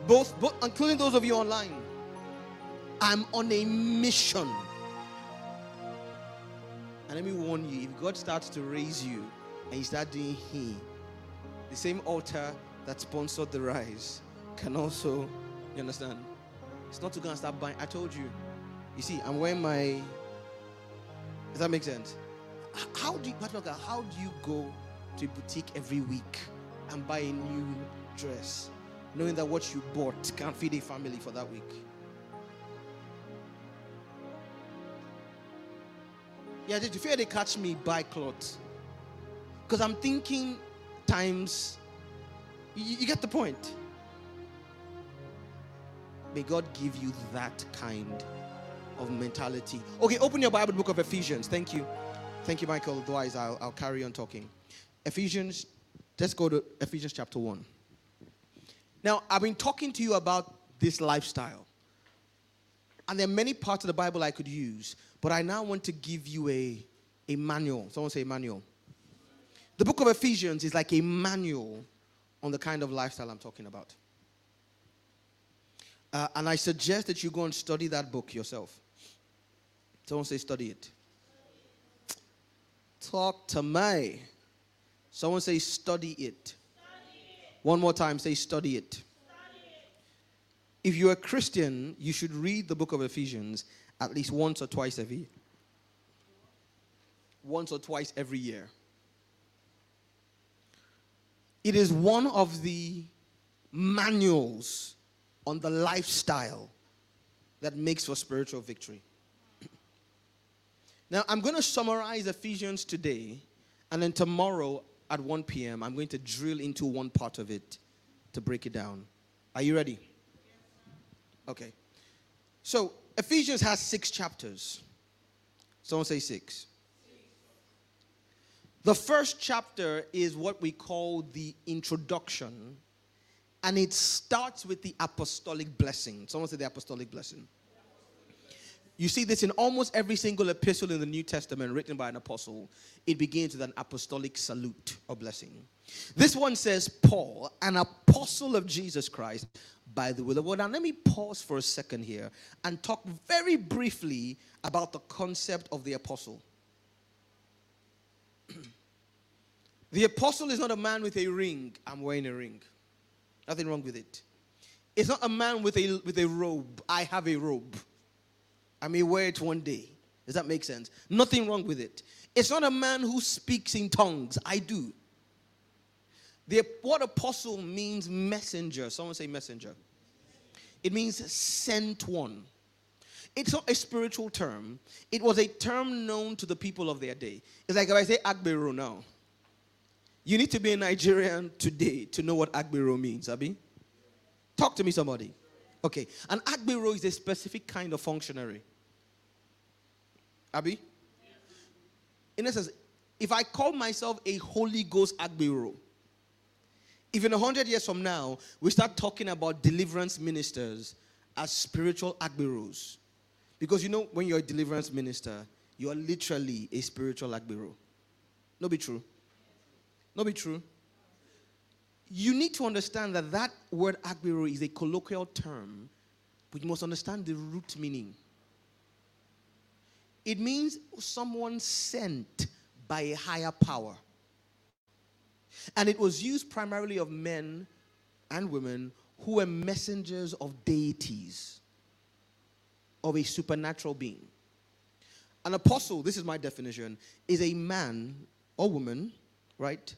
Both, both including those of you online. I'm on a mission. And let me warn you if God starts to raise you and you start doing He, the same altar that sponsored the rise can also, you understand? It's not to go and start buying. I told you. You see, I'm wearing my. Does that make sense? How do you, how do you go to a boutique every week and buy a new dress, knowing that what you bought can't feed a family for that week? Yeah, did you fear they catch me buy clothes? Because I'm thinking times. You, you get the point. May God give you that kind of mentality. Okay, open your Bible book of Ephesians. Thank you. Thank you, Michael. Otherwise, I'll, I'll carry on talking. Ephesians, let's go to Ephesians chapter 1. Now, I've been talking to you about this lifestyle. And there are many parts of the Bible I could use, but I now want to give you a, a manual. Someone say manual. The book of Ephesians is like a manual on the kind of lifestyle I'm talking about. Uh, and I suggest that you go and study that book yourself. Someone say, study it. Talk to me. Someone say, study it. One more time, say, study it. If you're a Christian, you should read the book of Ephesians at least once or twice every year. Once or twice every year. It is one of the manuals on the lifestyle that makes for spiritual victory. Now, I'm going to summarize Ephesians today, and then tomorrow at 1 p.m., I'm going to drill into one part of it to break it down. Are you ready? Okay. So, Ephesians has six chapters. Someone say six. The first chapter is what we call the introduction, and it starts with the apostolic blessing. Someone say the apostolic blessing. You see this in almost every single epistle in the New Testament written by an apostle. It begins with an apostolic salute or blessing. This one says, Paul, an apostle of Jesus Christ, by the will of God. Now, let me pause for a second here and talk very briefly about the concept of the apostle. the apostle is not a man with a ring. I'm wearing a ring. Nothing wrong with it. It's not a man with a, with a robe. I have a robe. I may wear it one day. Does that make sense? Nothing wrong with it. It's not a man who speaks in tongues. I do. The word apostle means messenger. Someone say messenger. It means sent one. It's not a spiritual term. It was a term known to the people of their day. It's like if I say Agbero now. You need to be a Nigerian today to know what Agbero means, Abi. Talk to me, somebody. Okay. An Agbero is a specific kind of functionary. Abi? In essence, if I call myself a Holy Ghost Agbero, if in a hundred years from now we start talking about deliverance ministers as spiritual agberos, because you know when you're a deliverance minister, you are literally a spiritual agbero. No, be true. No, be true. You need to understand that that word agbero is a colloquial term, but you must understand the root meaning. It means someone sent by a higher power. And it was used primarily of men and women who were messengers of deities, of a supernatural being. An apostle, this is my definition, is a man or woman, right,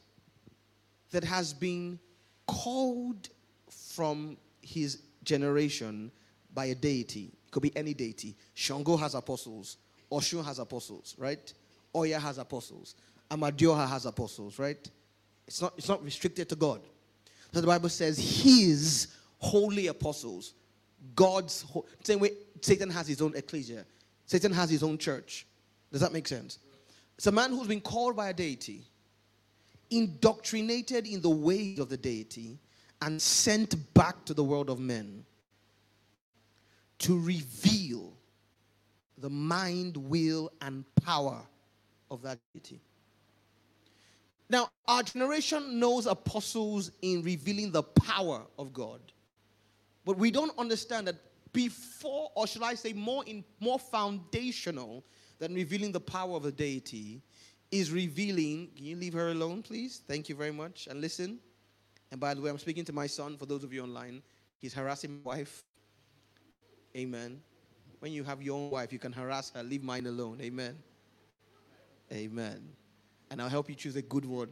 that has been called from his generation by a deity. It could be any deity. Shango has apostles, Oshun has apostles, right? Oya has apostles, Amadioha has apostles, right? It's not, it's not restricted to God. So the Bible says his holy apostles, God's same way Satan has his own ecclesia, Satan has his own church. Does that make sense? It's a man who's been called by a deity, indoctrinated in the ways of the deity, and sent back to the world of men to reveal the mind, will, and power of that deity. Now, our generation knows apostles in revealing the power of God. But we don't understand that before, or should I say more in more foundational than revealing the power of a deity, is revealing. Can you leave her alone, please? Thank you very much. And listen. And by the way, I'm speaking to my son for those of you online. He's harassing my wife. Amen. When you have your own wife, you can harass her. Leave mine alone. Amen. Amen and I'll help you choose a good one.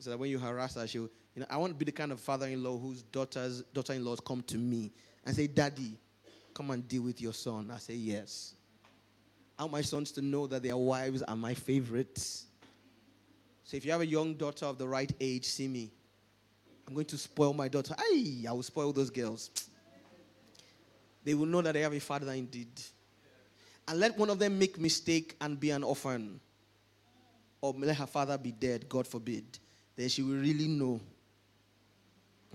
So that when you harass her, she'll, you know, I want to be the kind of father-in-law whose daughters, daughter-in-laws come to me and say, Daddy, come and deal with your son. I say, yes. I want my sons to know that their wives are my favorites. So if you have a young daughter of the right age, see me. I'm going to spoil my daughter. Hey, I will spoil those girls. They will know that they have a father indeed. And let one of them make mistake and be an orphan or let her father be dead, God forbid, then she will really know.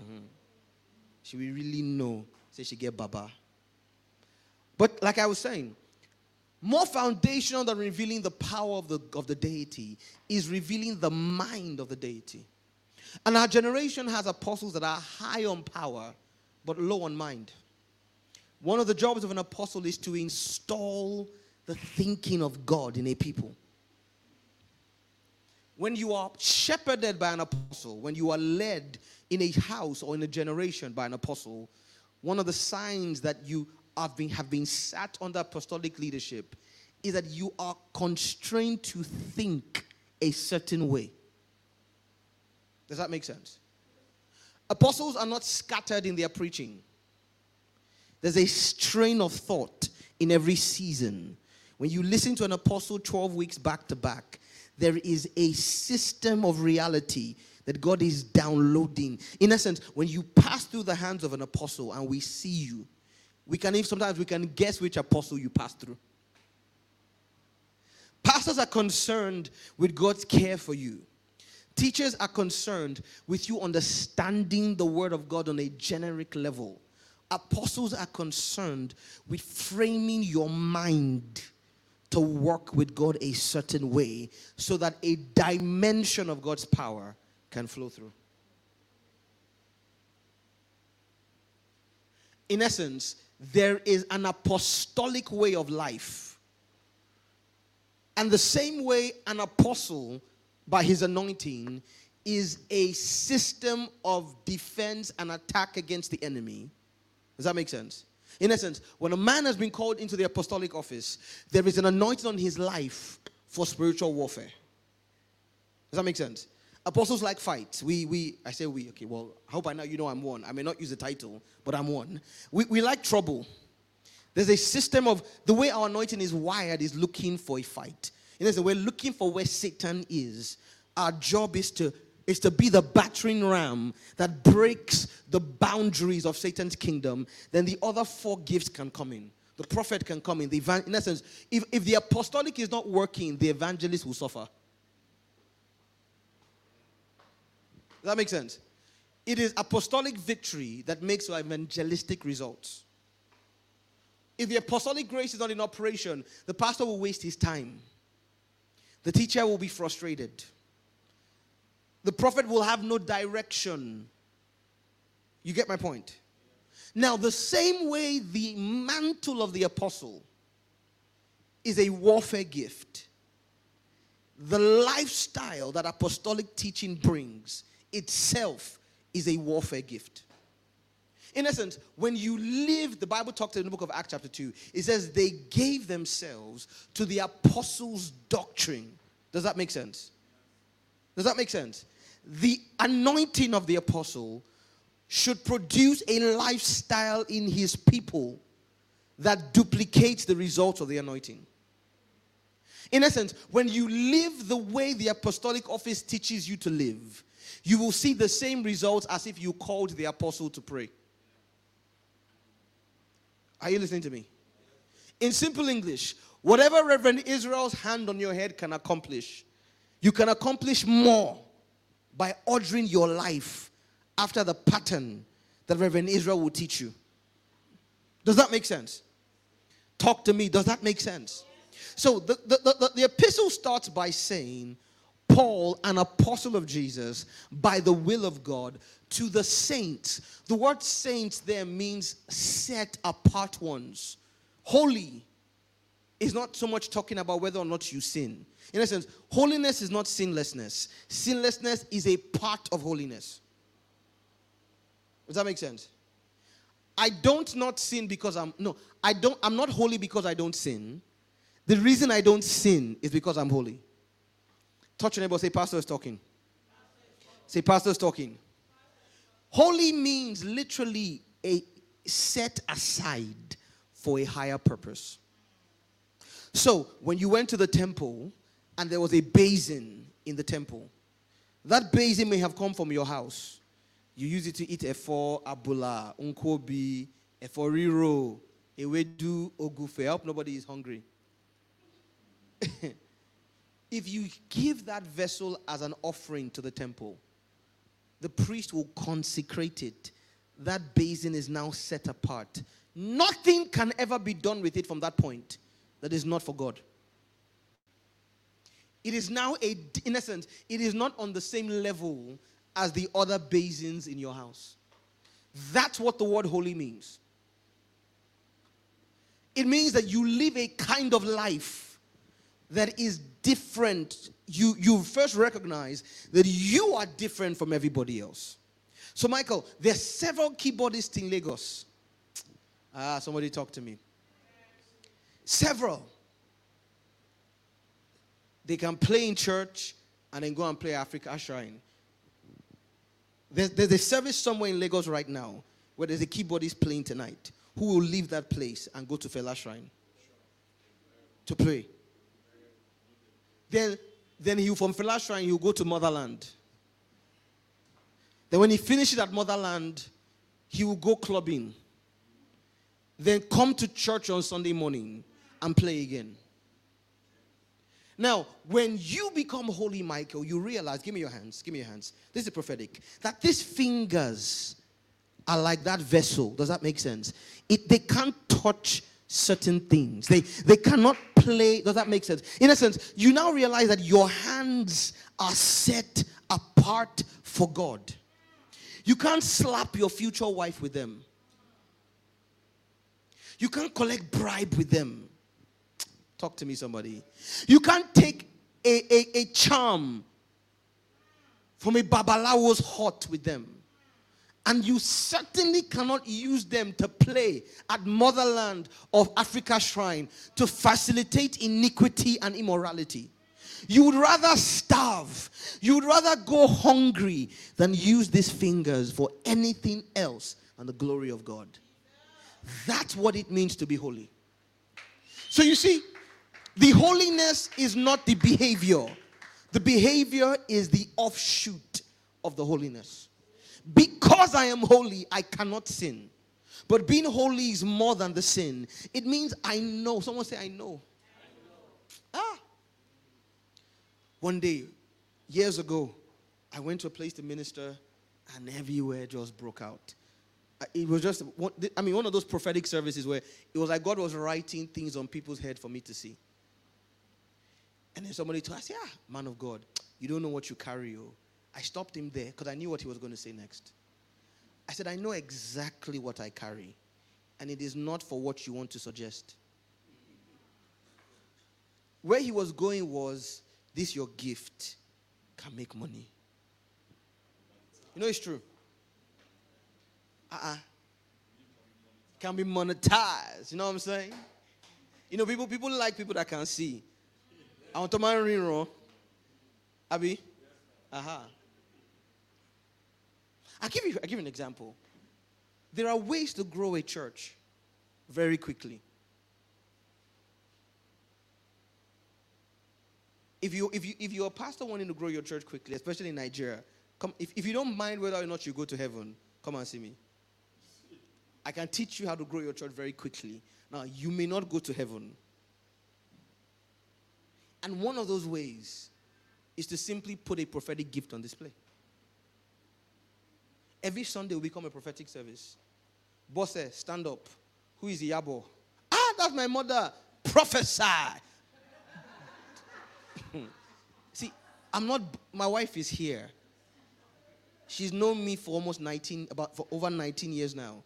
Mm-hmm. She will really know. Say she get Baba. But like I was saying, more foundational than revealing the power of the, of the deity is revealing the mind of the deity. And our generation has apostles that are high on power but low on mind. One of the jobs of an apostle is to install the thinking of God in a people. when you are shepherded by an apostle, when you are led in a house or in a generation by an apostle, one of the signs that you have been, have been sat under apostolic leadership is that you are constrained to think a certain way. Does that make sense? Apostles are not scattered in their preaching. There's a strain of thought in every season. When you listen to an apostle 12 weeks back to back, there is a system of reality that God is downloading. In essence, when you pass through the hands of an apostle and we see you, we can even sometimes we can guess which apostle you passed through. Pastors are concerned with God's care for you. Teachers are concerned with you understanding the word of God on a generic level. Apostles are concerned with framing your mind to work with God a certain way so that a dimension of God's power can flow through. In essence, there is an apostolic way of life. And the same way an apostle, by his anointing, is a system of defense and attack against the enemy. Does that make sense? In essence, when a man has been called into the apostolic office, there is an anointing on his life for spiritual warfare. Does that make sense? Apostles like fights. We, we, I say we, okay, well, I hope by now you know I'm one. I may not use the title, but I'm one. We, we like trouble. There's a system of, the way our anointing is wired is looking for a fight. In essence, we're looking for where Satan is. Our job is to is to be the battering ram that breaks the boundaries of Satan's kingdom, then the other four gifts can come in. The prophet can come in. The evan- in essence, if, if the apostolic is not working, the evangelist will suffer. Does that make sense? It is apostolic victory that makes your evangelistic results. If the apostolic grace is not in operation, the pastor will waste his time. The teacher will be frustrated the prophet will have no direction. You get my point? Now, the same way the mantle of the apostle is a warfare gift, the lifestyle that apostolic teaching brings itself is a warfare gift. In essence, when you live, the Bible talks in the book of Acts, chapter 2, it says they gave themselves to the apostles' doctrine. Does that make sense? Does that make sense? the anointing of the apostle should produce a lifestyle in his people that duplicates the results of the anointing. In essence, when you live the way the apostolic office teaches you to live, you will see the same results as if you called the apostle to pray. Are you listening to me? In simple English, whatever Reverend Israel's hand on your head can accomplish, you can accomplish more by ordering your life after the pattern that Reverend Israel will teach you. Does that make sense? Talk to me. Does that make sense? So the, the, the, the, epistle starts by saying, Paul, an apostle of Jesus, by the will of God, to the saints. The word saints there means set apart ones. Holy is not so much talking about whether or not you sin. In essence, holiness is not sinlessness. Sinlessness is a part of holiness. Does that make sense? I don't not sin because I'm no, I don't I'm not holy because I don't sin. The reason I don't sin is because I'm holy. Touch your neighbor, say, Pastor is talking. Say, Pastor is talking. Holy means literally a set aside for a higher purpose. So when you went to the temple, and there was a basin in the temple. That basin may have come from your house. You use it to eat efo, abula, unkobi, eforiro, ewedu, ogufe. I hope nobody is hungry. if you give that vessel as an offering to the temple, the priest will consecrate it. That basin is now set apart. Nothing can ever be done with it from that point that is not for God. It is now a, in essence, it is not on the same level as the other basins in your house. That's what the word holy means. It means that you live a kind of life that is different, you, you first recognize that you are different from everybody else. So, Michael, there's several keyboardists in Lagos. Ah, somebody talk to me. Several. They can play in church and then go and play Africa Shrine. There's, there's a service somewhere in Lagos right now where there's a keyboardist playing tonight who will leave that place and go to Fela Shrine to pray. Then, then he from Fela Shrine, he'll go to Motherland. Then when he finishes at Motherland, he will go clubbing. Then come to church on Sunday morning and play again. Now, when you become holy, Michael, you realize, give me your hands, give me your hands. This is prophetic. That these fingers are like that vessel. Does that make sense? It, they can't touch certain things. They, they cannot play. Does that make sense? In a sense, you now realize that your hands are set apart for God. You can't slap your future wife with them. You can't collect bribe with them. Talk to me, somebody. You can't take a, a, a charm from a babalawo's hut with them. And you certainly cannot use them to play at motherland of Africa Shrine to facilitate iniquity and immorality. You would rather starve, you would rather go hungry than use these fingers for anything else and the glory of God. That's what it means to be holy. So you see, the holiness is not the behavior, the behavior is the offshoot of the holiness. Because I am holy, I cannot sin. But being holy is more than the sin. It means I know. Someone say, I know. I know. Ah. One day, years ago, I went to a place to minister, and everywhere just broke out. It was just, I mean, one of those prophetic services where it was like God was writing things on people's head for me to see. And then somebody told, I said, ah, man of God, you don't know what you carry. Oh. I stopped him there because I knew what he was going to say next. I said, I know exactly what I carry, and it is not for what you want to suggest. Where he was going was, this your gift can make money. You know it's true. Uh-uh. Can be monetized. You know what I'm saying? You know, people people like people that can see. I want to marry wrong. Abby? Aha. Uh-huh. i give you i give you an example. There are ways to grow a church very quickly. If you if you if you're a pastor wanting to grow your church quickly, especially in Nigeria, come if, if you don't mind whether or not you go to heaven, come and see me. I can teach you how to grow your church very quickly. Now, you may not go to heaven, and one of those ways is to simply put a prophetic gift on display. Every Sunday will become a prophetic service. Boss, stand up. Who is the Yabo? Ah, that's my mother. Prophesy. See, I'm not, my wife is here. She's known me for almost 19, about for over 19 years now.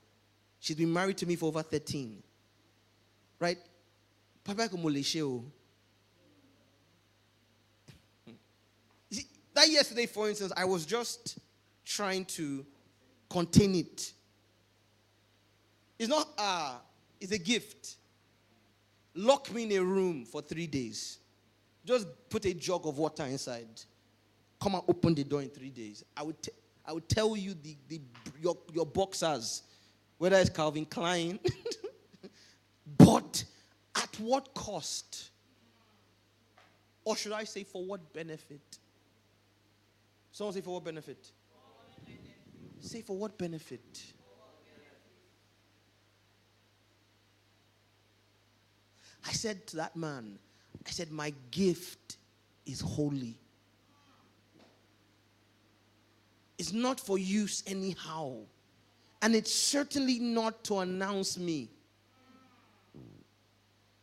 She's been married to me for over 13. Right? Papa that yesterday, for instance, I was just trying to contain it. It's not ah, uh, it's a gift. Lock me in a room for three days. Just put a jug of water inside. Come and open the door in three days. I would, t- I would tell you the, the, your, your boxers, whether it's Calvin Klein, but at what cost? Or should I say, for what benefit? Someone say, for what benefit? Say, for what benefit? I said to that man, I said, My gift is holy. It's not for use anyhow. And it's certainly not to announce me.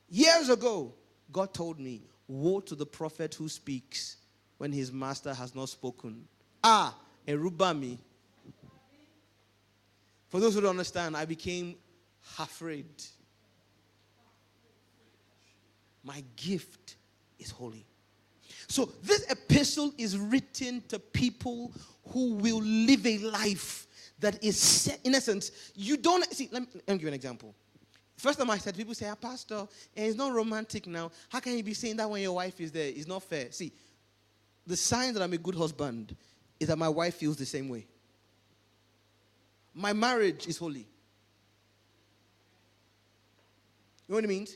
Years ago, God told me, Woe to the prophet who speaks when his master has not spoken. Ah, Erubami. For those who don't understand, I became afraid. My gift is holy. So this epistle is written to people who will live a life that is set, in essence, you don't see. Let me, let me give you an example. First time I said, people say, ah, Pastor, eh, it's not romantic now. How can you be saying that when your wife is there? It's not fair. See, the sign that I'm a good husband is that my wife feels the same way. My marriage is holy. You know what I mean?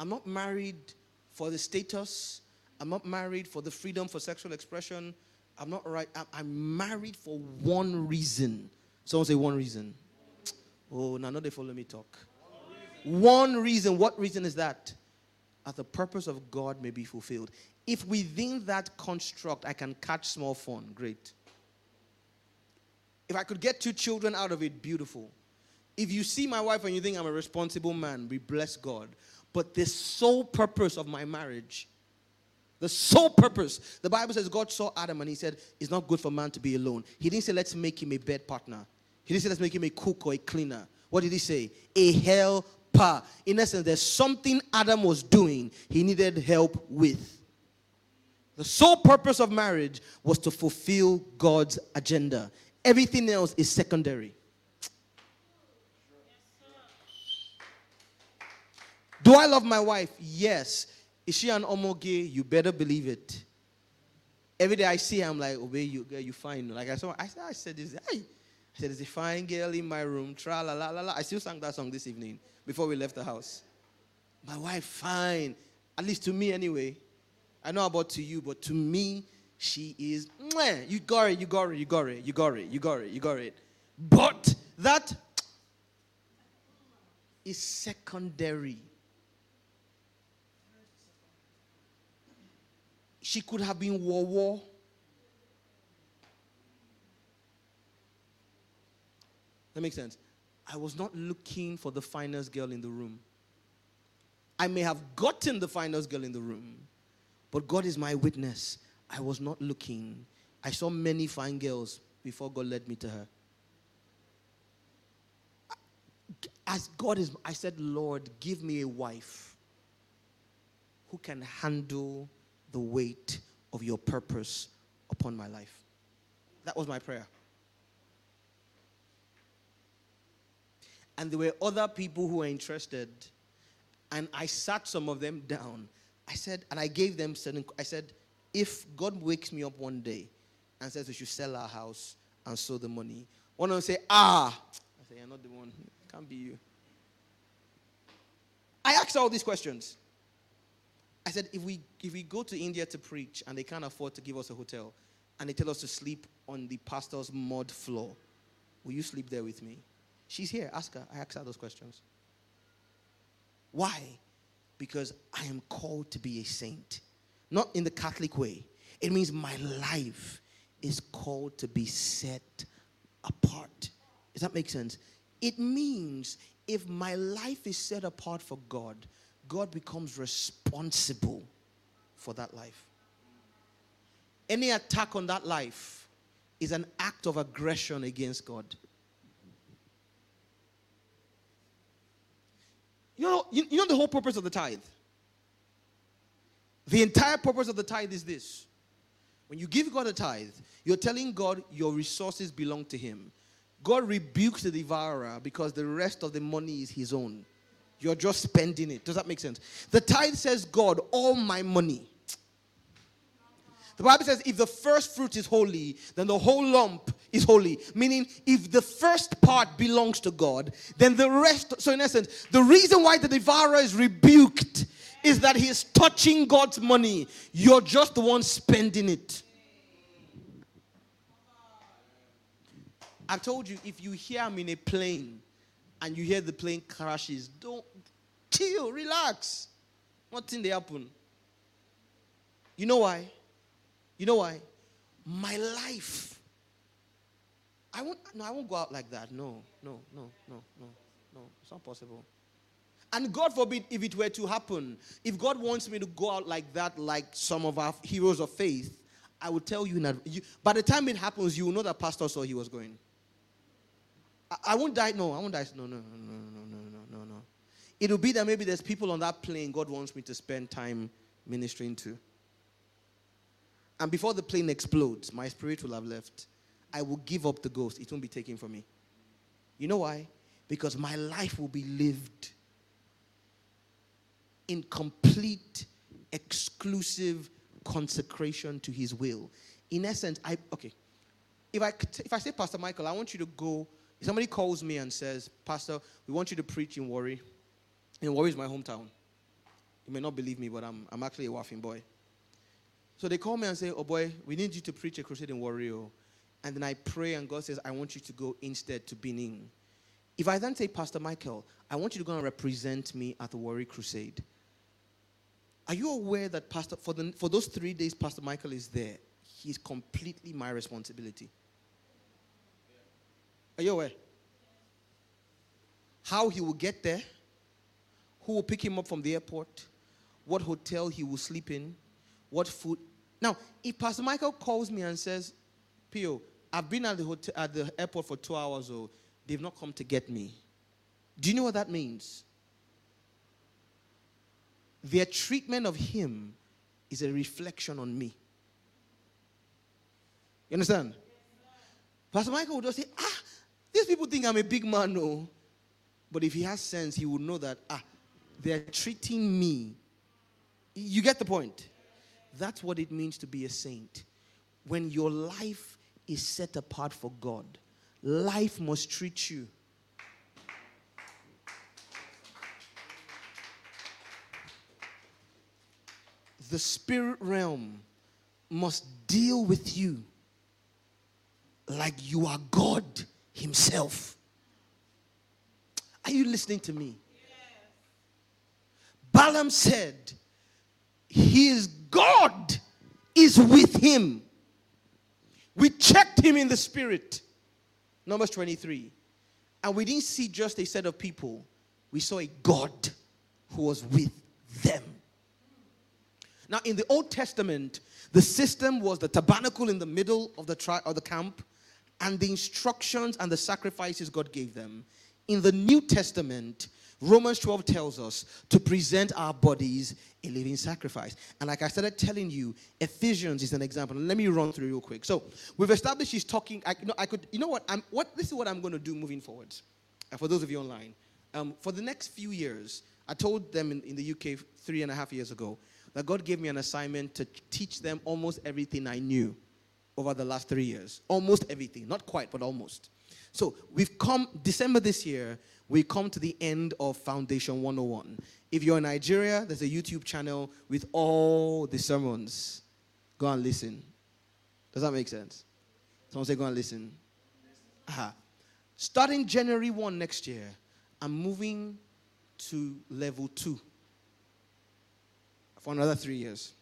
I'm not married for the status. I'm not married for the freedom for sexual expression. I'm not right. I'm married for one reason. Someone say one reason. Oh, now, no, they follow me talk. One reason. What reason is that? That the purpose of God may be fulfilled. If within that construct I can catch small fun, great. If I could get two children out of it, beautiful. If you see my wife and you think I'm a responsible man, we bless God. But the sole purpose of my marriage, the sole purpose, the Bible says God saw Adam and he said, It's not good for man to be alone. He didn't say, Let's make him a bed partner. He didn't say, Let's make him a cook or a cleaner. What did he say? A helper. In essence, there's something Adam was doing, he needed help with. The sole purpose of marriage was to fulfill God's agenda. Everything else is secondary. Do I love my wife? Yes. Is she an omoge? You better believe it. Every day I see her, I'm like, obey you, girl, you fine. Like I saw, I said, I said this, hey. I said, there's a fine girl in my room. Tra la la la la. I still sang that song this evening before we left the house. My wife, fine. At least to me, anyway. I know about to you, but to me, she is. You got it. You got it. You got it. You got it. You got it. You got it. But that is secondary. she could have been war war. That makes sense. I was not looking for the finest girl in the room. I may have gotten the finest girl in the room, but God is my witness. I was not looking. I saw many fine girls before God led me to her. As God is, I said, Lord, give me a wife who can handle the weight of your purpose upon my life. That was my prayer. And there were other people who were interested. And I sat some of them down. I said, and I gave them certain, I said, if God wakes me up one day and says we should sell our house and sow the money, one of them say, ah. I say, you're not the one. It can't be you. I asked all these questions. I said, if we, if we go to India to preach and they can't afford to give us a hotel and they tell us to sleep on the pastor's mud floor, will you sleep there with me? She's here. Ask her. I asked her those questions. Why? Because I am called to be a saint. Not in the Catholic way. It means my life is called to be set apart. Does that make sense? It means if my life is set apart for God, God becomes responsible for that life. Any attack on that life is an act of aggression against God. You know, you, you know the whole purpose of the tithe? The entire purpose of the tithe is this. When you give God a tithe, you're telling God your resources belong to Him. God rebukes the devourer because the rest of the money is His own. You're just spending it. Does that make sense? The tithe says, God, all my money. The Bible says, if the first fruit is holy, then the whole lump is holy. Meaning, if the first part belongs to God, then the rest. So, in essence, the reason why the devourer is rebuked is that he's touching God's money. You're just the one spending it. I told you, if you hear I'm in a plane and you hear the plane crashes, don't chill, relax. Nothing they happen. You know why? You know why? My life. I won't no, I won't go out like that. No, no, no, no, no, no. It's not possible. And God forbid if it were to happen, if God wants me to go out like that, like some of our heroes of faith, I will tell you, in you by the time it happens, you will know that pastor saw he was going. I, I won't die. No, I won't die. No, no, no, no, no, no, no, no. It'll be that maybe there's people on that plane God wants me to spend time ministering to. And before the plane explodes, my spirit will have left. I will give up the ghost. It won't be taken from me. You know why? Because my life will be lived in complete, exclusive consecration to his will. In essence, I okay. If I if I say, Pastor Michael, I want you to go. If somebody calls me and says, Pastor, we want you to preach in Warri. And Warri is my hometown. You may not believe me, but I'm I'm actually a Waffi boy. So they call me and say, Oh boy, we need you to preach a crusade in Warri. Oh. And then I pray, and God says, I want you to go instead to Benin. If I then say, Pastor Michael, I want you to go and represent me at the Warri Crusade. Are you aware that Pastor for the for those three days Pastor Michael is there, he's completely my responsibility. Are you aware? How he will get there, who will pick him up from the airport, what hotel he will sleep in, what food. Now, if Pastor Michael calls me and says, Pio, I've been at the hotel at the airport for two hours, or oh, they've not come to get me. Do you know what that means? Their treatment of him is a reflection on me. You understand? Pastor Michael would just say, ah, these people think I'm a big man, no. But if he has sense, he would know that, ah, they're treating me. You get the point? That's what it means to be a saint. When your life is set apart for God, life must treat you the spirit realm must deal with you like you are God Himself. Are you listening to me? Yes. Balaam said, His God is with him. We checked him in the spirit. Numbers 23. And we didn't see just a set of people, we saw a God who was with them. Now, in the Old Testament, the system was the tabernacle in the middle of the, tri- the camp and the instructions and the sacrifices God gave them. In the New Testament, Romans 12 tells us to present our bodies a living sacrifice. And like I started telling you, Ephesians is an example. Let me run through real quick. So we've established he's talking. I, you know, I could. You know what? I'm. What? This is what I'm going to do moving forward. Uh, for those of you online, um, for the next few years, I told them in, in the UK three and a half years ago that God gave me an assignment to teach them almost everything I knew over the last three years. Almost everything. Not quite, but almost. So we've come, December this year, we come to the end of Foundation 101. If you're in Nigeria, there's a YouTube channel with all the sermons. Go and listen. Does that make sense? Someone say, go and listen. Starting January 1 next year, I'm moving to level 2 for another three years.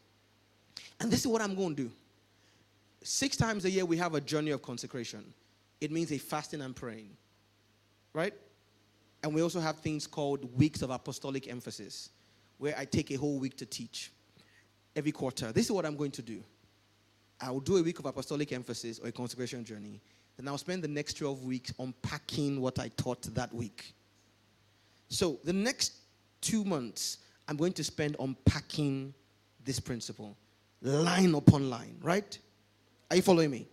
And this is what I'm going to do. Six times a year, we have a journey of consecration. It means a fasting and praying, right? And we also have things called weeks of apostolic emphasis, where I take a whole week to teach every quarter. This is what I'm going to do. I will do a week of apostolic emphasis or a consecration journey. Then I'll spend the next 12 weeks unpacking what I taught that week. So the next two months, I'm going to spend unpacking this principle line upon line, right? Are you following me?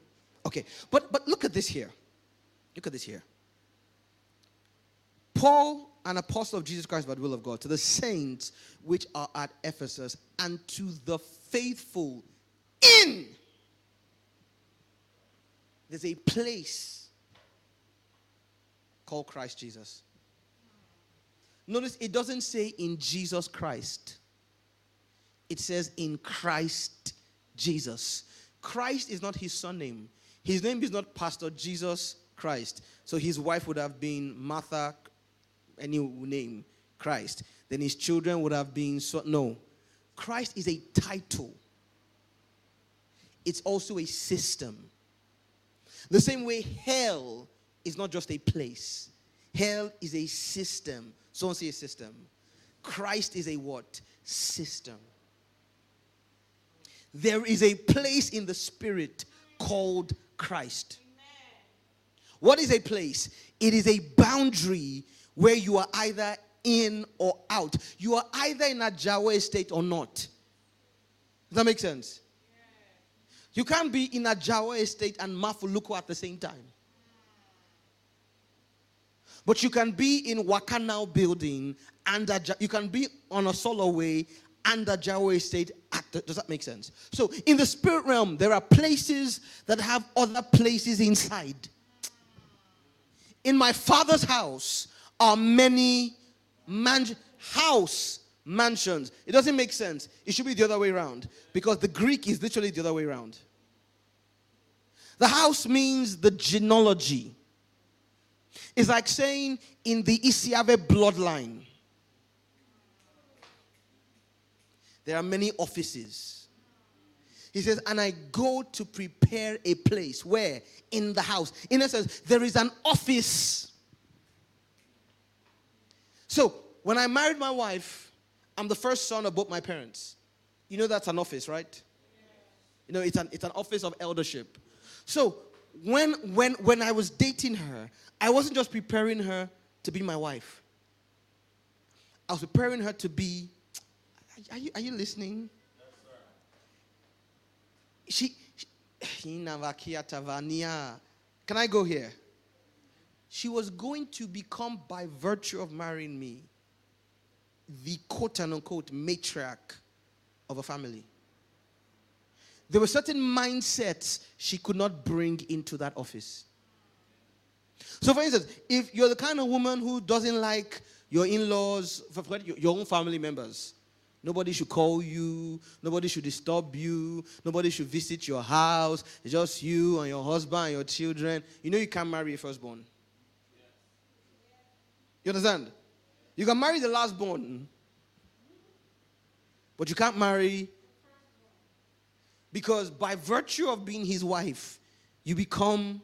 Okay. But but look at this here. Look at this here. Paul, an apostle of Jesus Christ by the will of God, to the saints which are at Ephesus and to the faithful in there's a place called Christ Jesus. Notice it doesn't say in Jesus Christ, it says in Christ Jesus. Christ is not his surname. His name is not Pastor Jesus Christ. So his wife would have been Martha, any name, Christ. Then his children would have been so no. Christ is a title. It's also a system. The same way hell is not just a place. Hell is a system. Someone say a system. Christ is a what? System. There is a place in the spirit called Christ. What is a place? It is a boundary where you are either in or out. You are either in Ajao Estate or not. Does that make sense? You can't be in Ajao Estate and Mafoluku at the same time. But you can be in Wakanao building and you can be on a solo way and Ajao Estate. The, does that make sense? So in the spirit realm, there are places that have other places inside. In my father's house are many man- house mansions. It doesn't make sense. It should be the other way around because the Greek is literally the other way around. The house means the genealogy. It's like saying in the Isiave bloodline, there are many offices. He says, and I go to prepare a place where in the house, in essence, there is an office. So when I married my wife, I'm the first son of both my parents. You know that's an office, right? You know, it's an, it's an office of eldership. So when, when, when I was dating her, I wasn't just preparing her to be my wife. I was preparing her to be. Are you, are you listening? She, she. Can I go here? She was going to become, by virtue of marrying me, the quote unquote matriarch of a family. There were certain mindsets she could not bring into that office. So, for instance, if you're the kind of woman who doesn't like your in laws, your own family members, nobody should call you, nobody should disturb you, nobody should visit your house, it's just you and your husband and your children, you know you can't marry a firstborn. You understand? You can marry the lastborn, but you can't marry because by virtue of being his wife, you become,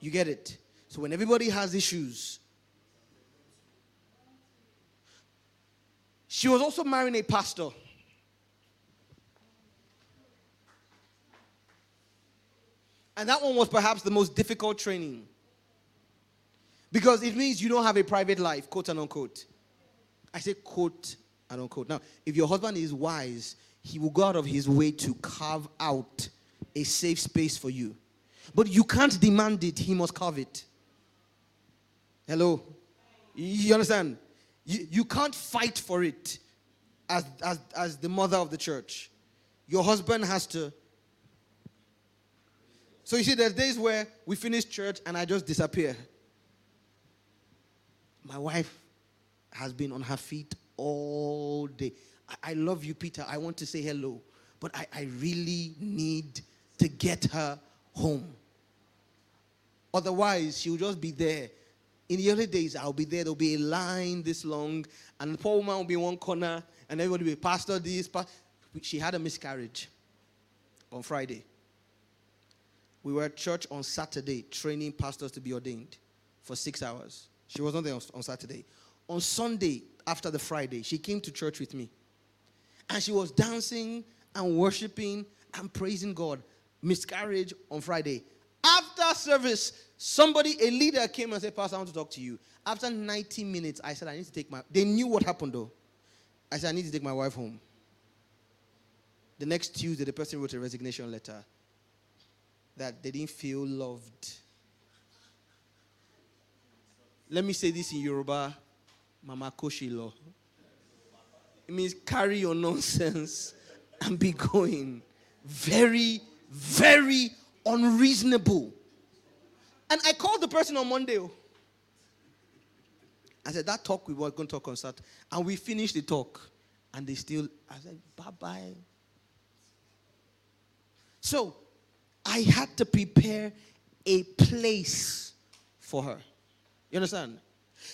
you get it. So when everybody has issues, she was also marrying a pastor. And that one was perhaps the most difficult training. Because it means you don't have a private life, quote and unquote. I say quote and unquote. Now, if your husband is wise, he will go out of his way to carve out a safe space for you. But you can't demand it, he must carve it. Hello? You understand? You, you can't fight for it as, as, as the mother of the church. Your husband has to. So you see, there's days where we finish church and I just disappear. My wife has been on her feet all day. I, love you, Peter. I want to say hello. But I, I really need to get her home. Otherwise, she'll just be there. In the early days, I'll be there. There'll be a line this long, and the poor woman will be in one corner, and everybody will be, Pastor, this. She had a miscarriage on Friday. We were at church on Saturday training pastors to be ordained for six hours. She was not there on Saturday. On Sunday, after the Friday, she came to church with me. And she was dancing and worshiping and praising God. Miscarriage on Friday. After service, somebody, a leader came and said, Pastor, I want to talk to you. After 90 minutes, I said, I need to take my. They knew what happened though. I said, I need to take my wife home. The next Tuesday, the person wrote a resignation letter that they didn't feel loved. Let me say this in Yoruba Mama Koshilo. It means carry your nonsense and be going. Very, very unreasonable. And I called the person on Monday. Oh. I said, that talk we were going to talk on Saturday. And we finished the talk. And they still, I said, bye bye. So I had to prepare a place for her. You understand?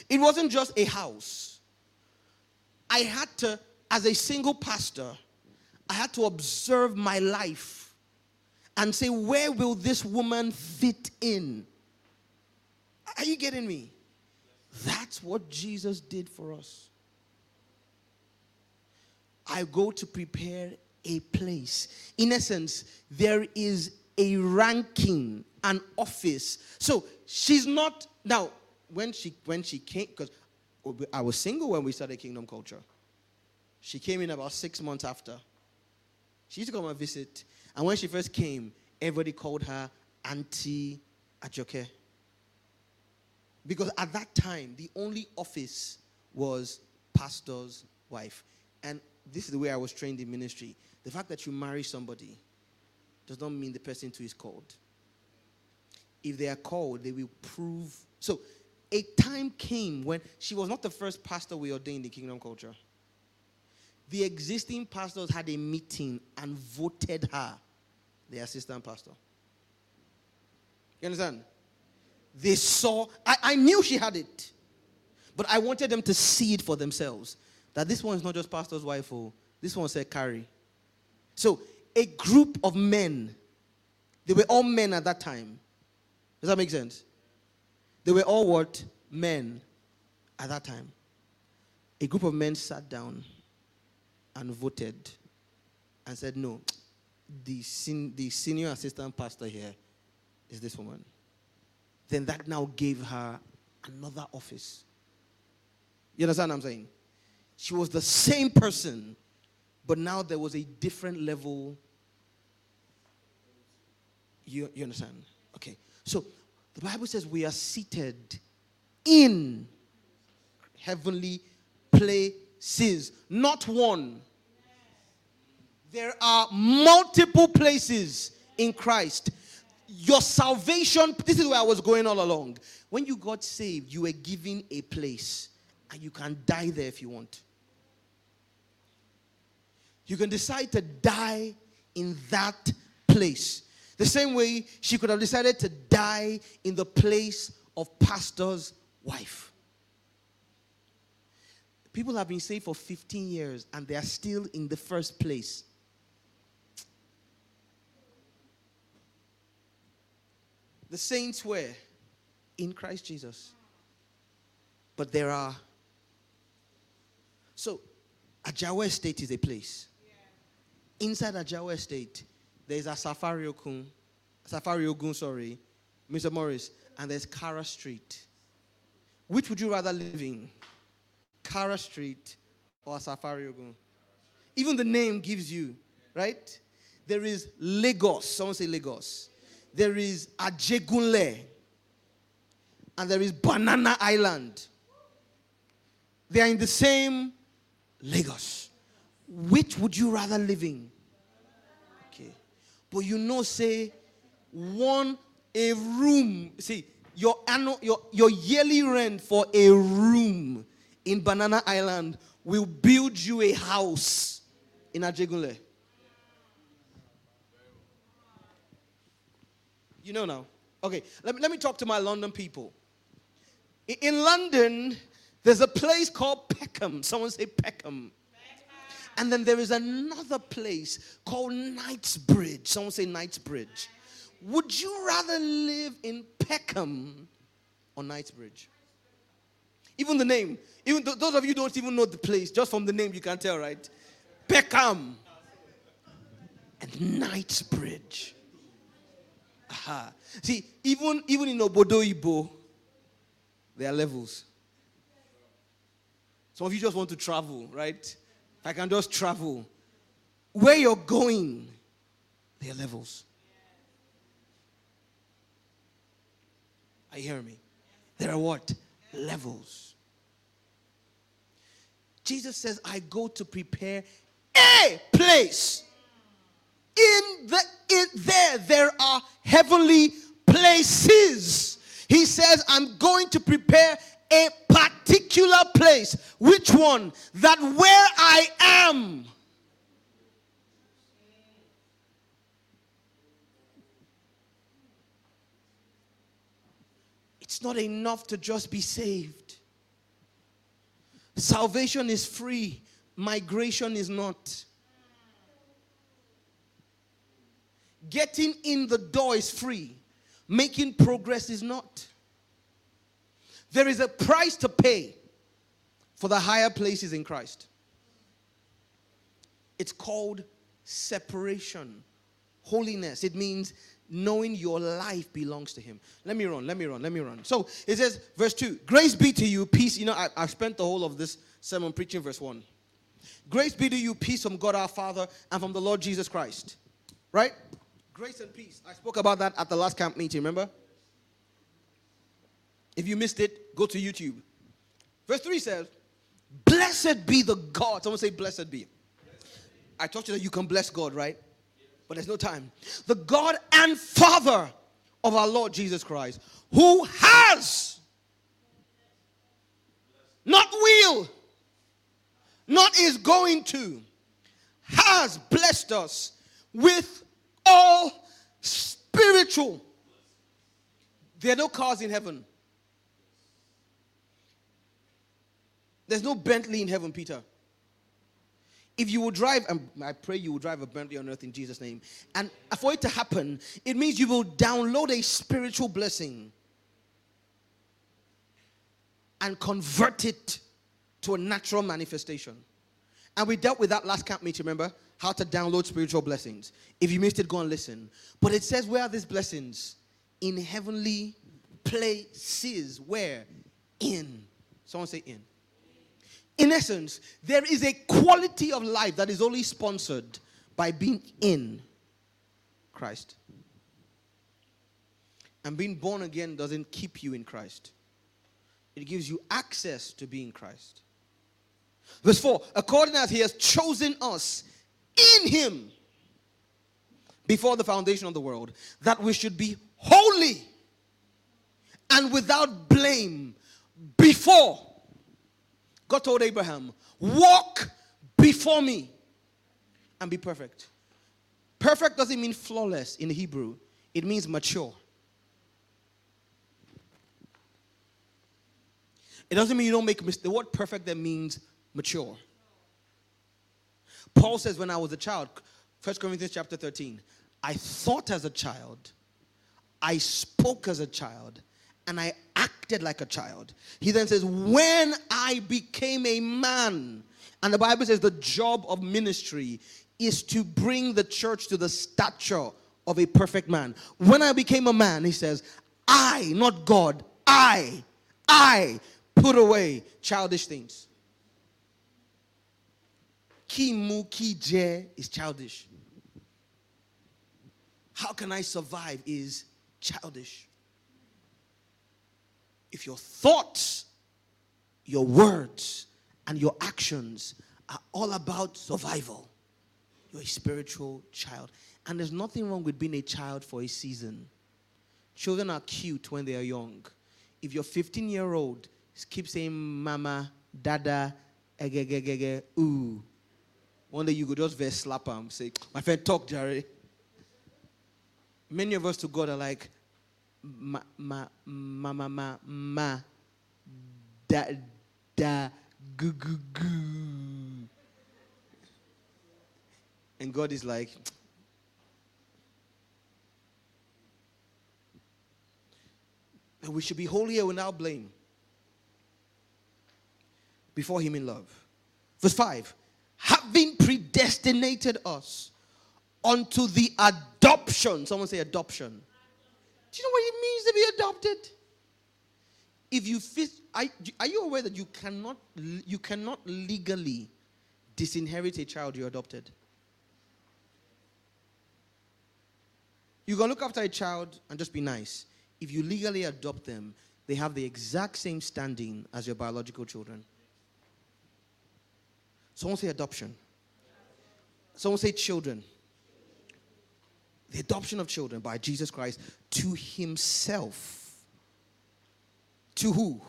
It wasn't just a house. I had to, as a single pastor, I had to observe my life and say, where will this woman fit in? Are you getting me? That's what Jesus did for us. I go to prepare a place. In essence, there is a ranking, an office. So she's not now when she when she came because I was single when we started Kingdom Culture. She came in about six months after. She used to come and visit. And when she first came, everybody called her Auntie Ajoke. Because at that time, the only office was pastor's wife. And this is the way I was trained in ministry. The fact that you marry somebody does not mean the person too is called. If they are called, they will prove. So, a time came when she was not the first pastor we ordained in the kingdom culture. The existing pastors had a meeting and voted her the assistant pastor. You understand? They saw, I, I knew she had it, but I wanted them to see it for themselves. That this one is not just pastor's wife, oh, this one said carry. So, a group of men, they were all men at that time. Does that make sense? They were all what? Men at that time. A group of men sat down and voted and said, No, the, sen- the senior assistant pastor here is this woman. Then that now gave her another office. You understand what I'm saying? She was the same person, but now there was a different level. You, you understand? Okay. So the Bible says we are seated in heavenly places, not one. There are multiple places in Christ. Your salvation, this is where I was going all along. When you got saved, you were given a place, and you can die there if you want. You can decide to die in that place. The same way she could have decided to die in the place of pastor's wife. People have been saved for 15 years and they are still in the first place. The saints were in Christ Jesus. But there are. So, Ajao Estate is a place. Inside Ajao Estate, there's a Safari Okun, Safari Ogun, sorry, Mr. Morris, and there's Kara Street. Which would you rather live in? Kara Street or Safari Ogun? Even the name gives you, right? There is Lagos. Someone say Lagos there is Ajegunle, and there is Banana Island. They are in the same Lagos. Which would you rather live in? But you know, say, one, a room. See, your, annual, your, your yearly rent for a room in Banana Island will build you a house in Ajegunle. You know now. Okay, let me, let me talk to my London people. In London, there's a place called Peckham. Someone say Peckham. And then there is another place called Knightsbridge. Someone say Knightsbridge. Would you rather live in Peckham or Knightsbridge? Even the name. Even th- those of you don't even know the place. Just from the name, you can tell, right? Peckham and Knightsbridge. Aha. See, even, even in Obodo Oyibo, there are levels. Some of you just want to travel, right? I can just travel. Where you're going, there are levels. Are you hearing me? There are what? Levels. Jesus says, I go to prepare a place in the in there there are heavenly places he says i'm going to prepare a particular place which one? That where i am. It's not enough to just be saved. Salvation is free migration is not. Getting in the door is free, making progress is not. There is a price to pay for the higher places in Christ. It's called separation, holiness. It means knowing your life belongs to Him. Let me run, let me run, let me run. So it says, verse 2 Grace be to you, peace. You know, I, I've spent the whole of this sermon preaching verse 1. Grace be to you, peace from God our Father and from the Lord Jesus Christ. Right? Grace and peace. I spoke about that at the last camp meeting, remember? If you missed it, go to YouTube. Verse 3 says, Blessed be the God. Someone say, Blessed be. I taught you that you can bless God, right? But there's no time. The God and Father of our Lord Jesus Christ, who has, not will, not is going to, has blessed us with all spiritual. There are no cars in heaven. There's no Bentley in heaven, Peter. If you will drive, and I pray you will drive a Bentley on earth in Jesus' name. And for it to happen, it means you will download a spiritual blessing and convert it to a natural manifestation. And we dealt with that last camp meeting, remember? How to download spiritual blessings. If you missed it, go and listen. But it says, Where are these blessings? In heavenly places. Where? In. Someone say in. In essence, there is a quality of life that is only sponsored by being in Christ. And being born again doesn't keep you in Christ, it gives you access to being Christ. Verse 4 according as he has chosen us in him before the foundation of the world, that we should be holy and without blame before. God told Abraham, Walk before me and be perfect. Perfect doesn't mean flawless in Hebrew, it means mature. It doesn't mean you don't make mistakes. The word perfect that means mature. Paul says, when I was a child, 1 Corinthians chapter 13, I thought as a child, I spoke as a child, and I acted like a child. He then says, when I became a man, and the Bible says the job of ministry is to bring the church to the stature of a perfect man. When I became a man, he says, I, not God, I, I put away childish things. Kimu kije is childish. How can I survive is childish. If your thoughts, your words, and your actions are all about survival, you're a spiritual child. And there's nothing wrong with being a child for a season. Children are cute when they are young. If you're 15 year old, keep saying mama, dada, egegegege, ooh. One day you could just verse slap him, say, My friend, talk, Jerry. Many of us to God are like, ma, ma, ma, ma, ma, ma, da, da, goo, goo, goo. And God is like, we should be and without blame before Him in love. Verse 5 having predestinated us unto the adoption. Someone say adoption. Do you know what it means to be adopted? If you fit, are, are you aware that you cannot you cannot legally disinherit a child you adopted? You can look after a child and just be nice. If you legally adopt them, they have the exact same standing as your biological children. Someone say adoption. Someone say children. The adoption of children by Jesus Christ to himself. To who?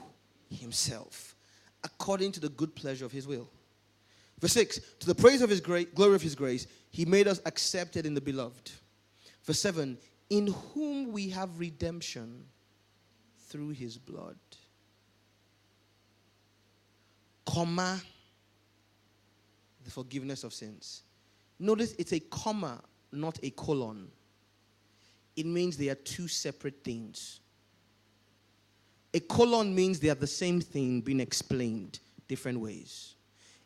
Himself. According to the good pleasure of his will. Verse 6 To the praise of his great glory of his grace, he made us accepted in the beloved. Verse 7 In whom we have redemption through his blood. Comma the forgiveness of sins. Notice it's a comma, not a colon. It means they are two separate things. A colon means they are the same thing being explained different ways.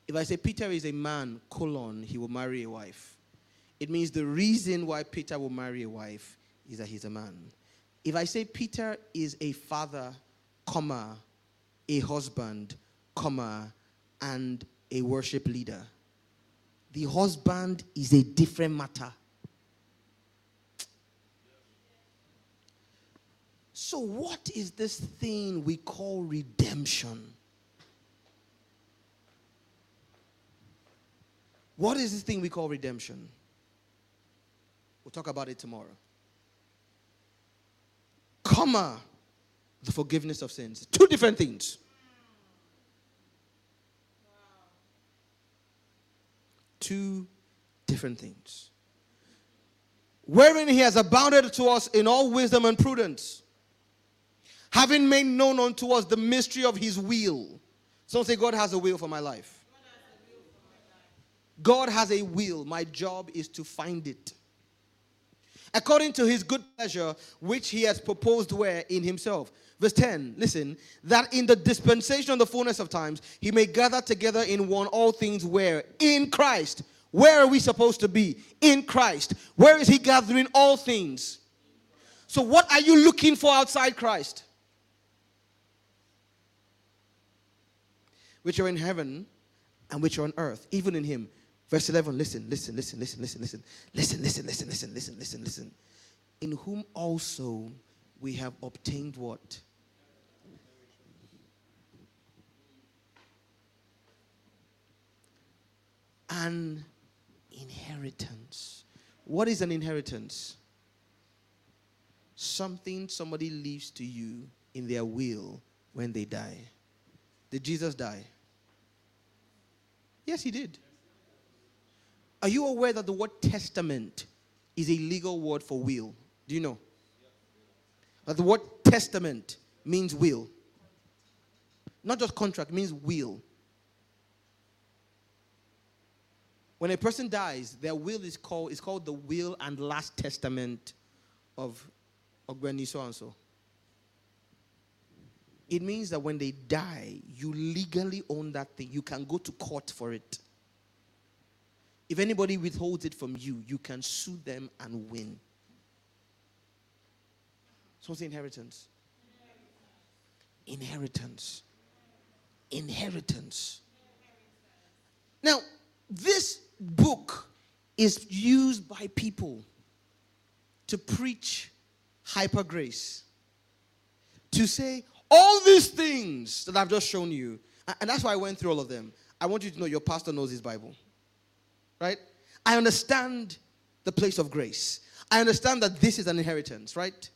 If I say Peter is a man, colon, he will marry a wife. It means the reason why Peter will marry a wife is that he's a man. If I say Peter is a father, comma, a husband, comma, and a worship leader, the husband is a different matter. So, what is this thing we call redemption? What is this thing we call redemption? We'll talk about it tomorrow. Comma, the forgiveness of sins. Two different things. Two different things. Wherein he has abounded to us in all wisdom and prudence having made known unto us the mystery of his will. Some say, God has a will for my life. God has a will. My job is to find it. According to his good pleasure, which he has proposed where in himself. Verse 10, listen, that in the dispensation of the fullness of times, he may gather together in one all things where? In Christ. Where are we supposed to be? In Christ. Where is he gathering all things? So, what are you looking for outside Christ? Which are in heaven and which are on earth, even in him. Verse 11, listen, listen, listen, listen, listen, listen, listen, listen, listen, listen, listen, listen, listen. In whom also we have obtained what? An inheritance. What is an inheritance? Something somebody leaves to you in their will when they die. Did Jesus die? Yes, he did. Are you aware that the word testament is a legal word for will? Do you know? That the word testament means will. Not just contract, means will. When a person dies, their will is called is called the will and last testament of Ogbeni so and so. It means that when they die, you legally own that thing. You can go to court for it. If anybody withholds it from you, you can sue them and win. So what's the inheritance? Inheritance. Inheritance. Now, this book is used by people to preach hyper grace. To say, all these things that I've just shown you, and that's why I went through all of them. I want you to know your pastor knows his Bible. Right? I understand the place of grace. I understand that this is an inheritance, right?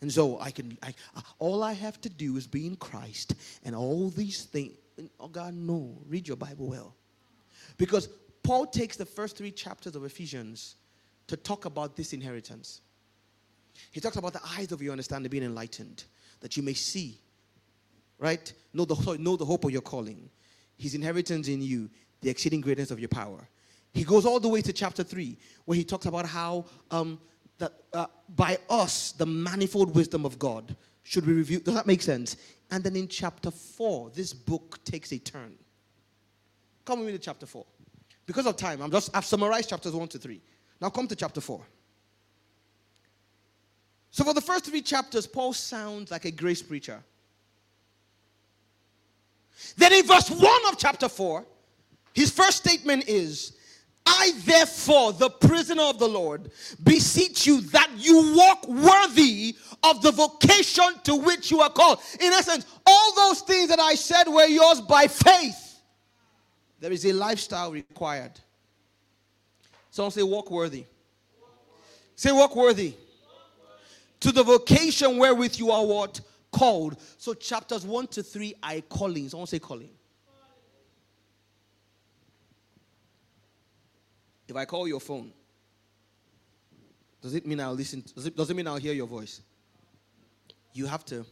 And so I can, I, uh, all I have to do is be in Christ and all these things. Oh God, no. Read your Bible well. Because Paul takes the first three chapters of Ephesians to talk about this inheritance. He talks about the eyes of your understanding being enlightened that you may see, right? Know the, know the hope of your calling, his inheritance in you, the exceeding greatness of your power. He goes all the way to chapter 3, where he talks about how um, that uh, by us, the manifold wisdom of God should be reviewed. Does that make sense? And then in chapter 4, this book takes a turn. Come with me to chapter 4. Because of time, I'm just, I've summarized chapters 1 to 3. Now come to chapter 4. So, for the first three chapters, Paul sounds like a grace preacher. Then, in verse 1 of chapter 4, his first statement is I, therefore, the prisoner of the Lord, beseech you that you walk worthy of the vocation to which you are called. In essence, all those things that I said were yours by faith. There is a lifestyle required. Someone say, walk worthy. Say, walk worthy to the vocation wherewith you are what? Called. So chapters 1 to 3 are want to say calling. If I call your phone, does it mean I'll listen? Does it, does it mean I'll hear your voice? You have to.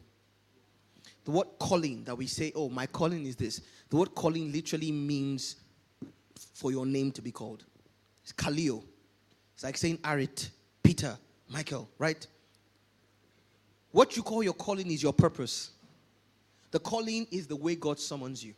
The word calling that we say, oh, my calling is this. The word calling literally means for your name to be called. It's Kaleo. It's like saying Arit, Peter, Michael, right? What you call your calling is your purpose. The calling is the way God summons you.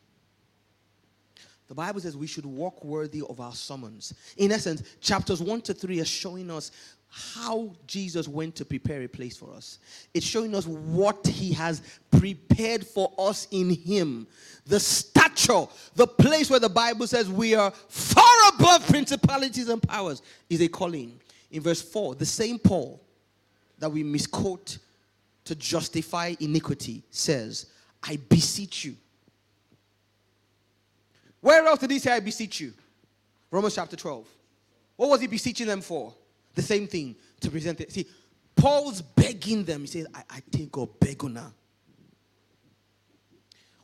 The Bible says we should walk worthy of our summons. In essence, chapters 1 to 3 are showing us how Jesus went to prepare a place for us. It's showing us what he has prepared for us in him. The stature, the place where the Bible says we are far above principalities and powers is a calling. In verse 4, the same Paul that we misquote to justify iniquity says, I beseech you. Where else did he say, I beseech you? Romans chapter 12. What was he beseeching them for? The same thing to present it. See, Paul's begging them. He says, I, I think of begona.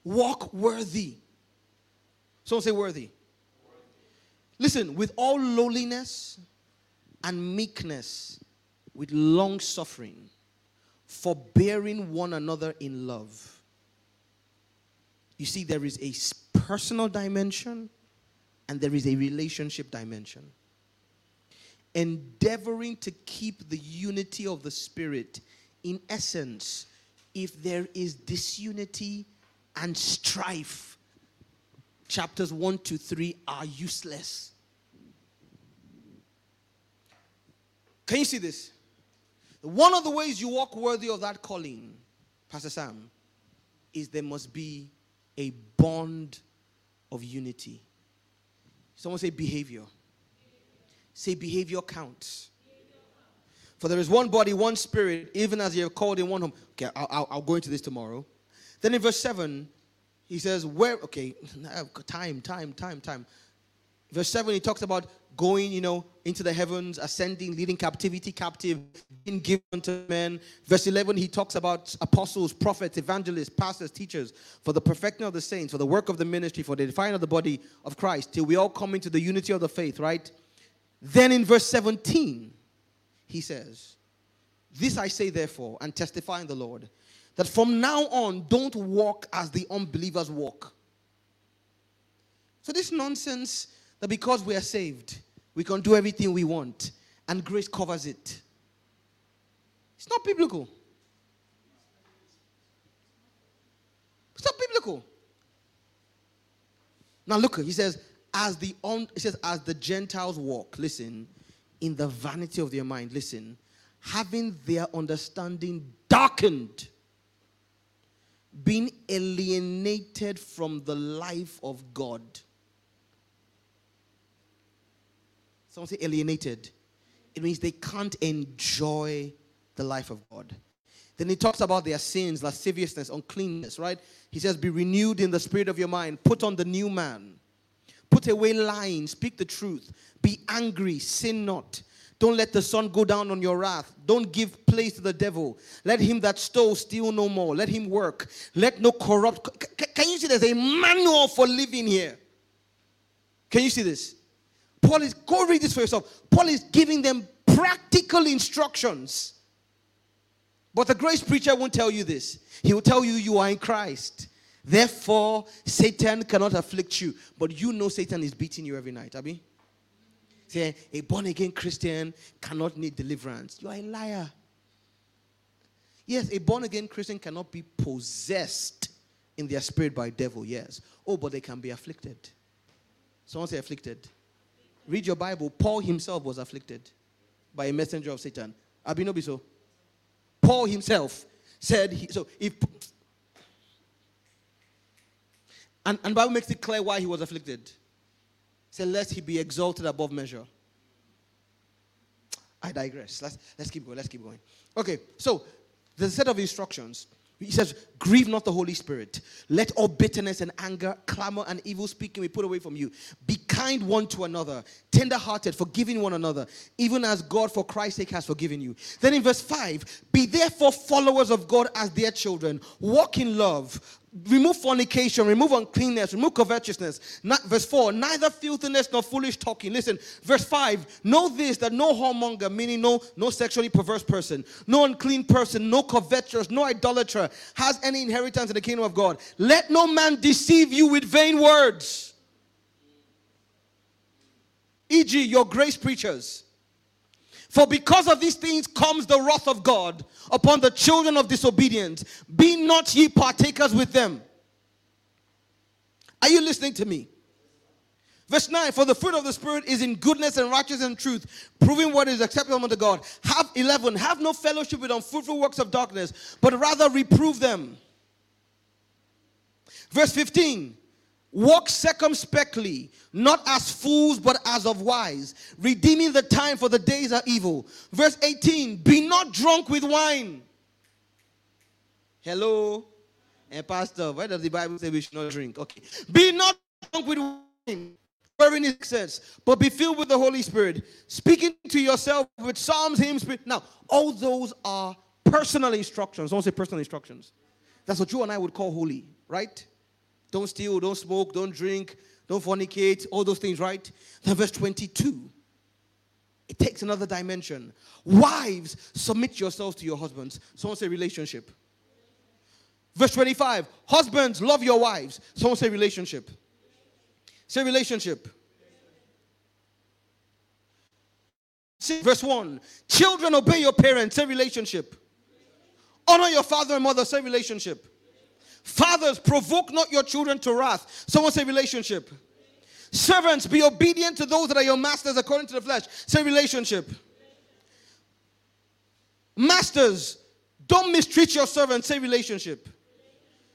Walk worthy. Someone say worthy. Listen, with all lowliness and meekness, with long suffering, forbearing one another in love. You see, there is a personal dimension and there is a relationship dimension. Endeavoring to keep the unity of the Spirit, in essence, if there is disunity and strife, chapters 1 to 3 are useless. Can you see this? One of the ways you walk worthy of that calling, Pastor Sam, is there must be a bond of unity. Someone say behavior. Say behavior counts. For there is one body, one spirit, even as you have called in one home. Okay, I'll, I'll, I'll go into this tomorrow. Then in verse 7, he says, Where, okay, time, time, time, time. Verse 7, he talks about going, you know, into the heavens, ascending, leading captivity captive, being given to men. Verse 11, he talks about apostles, prophets, evangelists, pastors, teachers, for the perfecting of the saints, for the work of the ministry, for the defining of the body of Christ, till we all come into the unity of the faith, right? Then in verse 17, he says, This I say therefore, and testify in the Lord, that from now on, don't walk as the unbelievers walk. So this nonsense that because we are saved, we can do everything we want and grace covers it. It's not biblical. It's not biblical. Now look, he says, as the on, he says, as the Gentiles walk, listen, in the vanity of their mind, listen, having their understanding darkened, being alienated from the life of God Someone say alienated. It means they can't enjoy the life of God. Then he talks about their sins, lasciviousness, uncleanness, right? He says, Be renewed in the spirit of your mind. Put on the new man. Put away lying. Speak the truth. Be angry. Sin not. Don't let the sun go down on your wrath. Don't give place to the devil. Let him that stole steal no more. Let him work. Let no corrupt. Can you see there's a manual for living here? Can you see this? Paul is, go read this for yourself. Paul is giving them practical instructions. But the grace preacher won't tell you this. He will tell you you are in Christ. Therefore, Satan cannot afflict you. But you know Satan is beating you every night, Abby. Say, a born again Christian cannot need deliverance. You are a liar. Yes, a born again Christian cannot be possessed in their spirit by devil, yes. Oh, but they can be afflicted. Someone say afflicted. Read your Bible. Paul himself was afflicted by a messenger of Satan. Abinobi so. Paul himself said, he, so if, and, and Bible makes it clear why he was afflicted. said, lest he be exalted above measure. I digress. Let's, let's keep going. Let's keep going. Okay, so there's a set of instructions. He says, Grieve not the Holy Spirit. Let all bitterness and anger, clamor, and evil speaking be put away from you. Be kind one to another, tender hearted, forgiving one another, even as God for Christ's sake has forgiven you. Then in verse 5, Be therefore followers of God as their children. Walk in love, remove fornication, remove uncleanness, remove covetousness. Not, verse 4, neither filthiness nor foolish talking. Listen, verse 5, know this that no whoremonger, meaning no, no sexually perverse person, no unclean person, no covetous, no idolater has any inheritance in the kingdom of God. Let no man deceive you with vain words. E.g., your grace preachers for because of these things comes the wrath of God upon the children of disobedience. Be not ye partakers with them. Are you listening to me? Verse 9, for the fruit of the Spirit is in goodness and righteousness and truth, proving what is acceptable unto God. Have 11, have no fellowship with unfruitful works of darkness, but rather reprove them. Verse 15, Walk circumspectly, not as fools, but as of wise, redeeming the time for the days are evil. Verse 18 Be not drunk with wine. Hello? And eh, Pastor, why does the Bible say we should not drink? Okay. Be not drunk with wine, wherein says, but be filled with the Holy Spirit, speaking to yourself with psalms, hymns. Now, all those are personal instructions. Don't say personal instructions. That's what you and I would call holy, right? Don't steal, don't smoke, don't drink, don't fornicate, all those things, right? Then verse 22. It takes another dimension. Wives, submit yourselves to your husbands. Someone say relationship. Verse 25. Husbands, love your wives. Someone say relationship. Say relationship. Verse 1. Children, obey your parents. Say relationship. Honor your father and mother. Say relationship. Fathers, provoke not your children to wrath. Someone say relationship. Servants, be obedient to those that are your masters according to the flesh. Say relationship. Masters, don't mistreat your servants. Say relationship.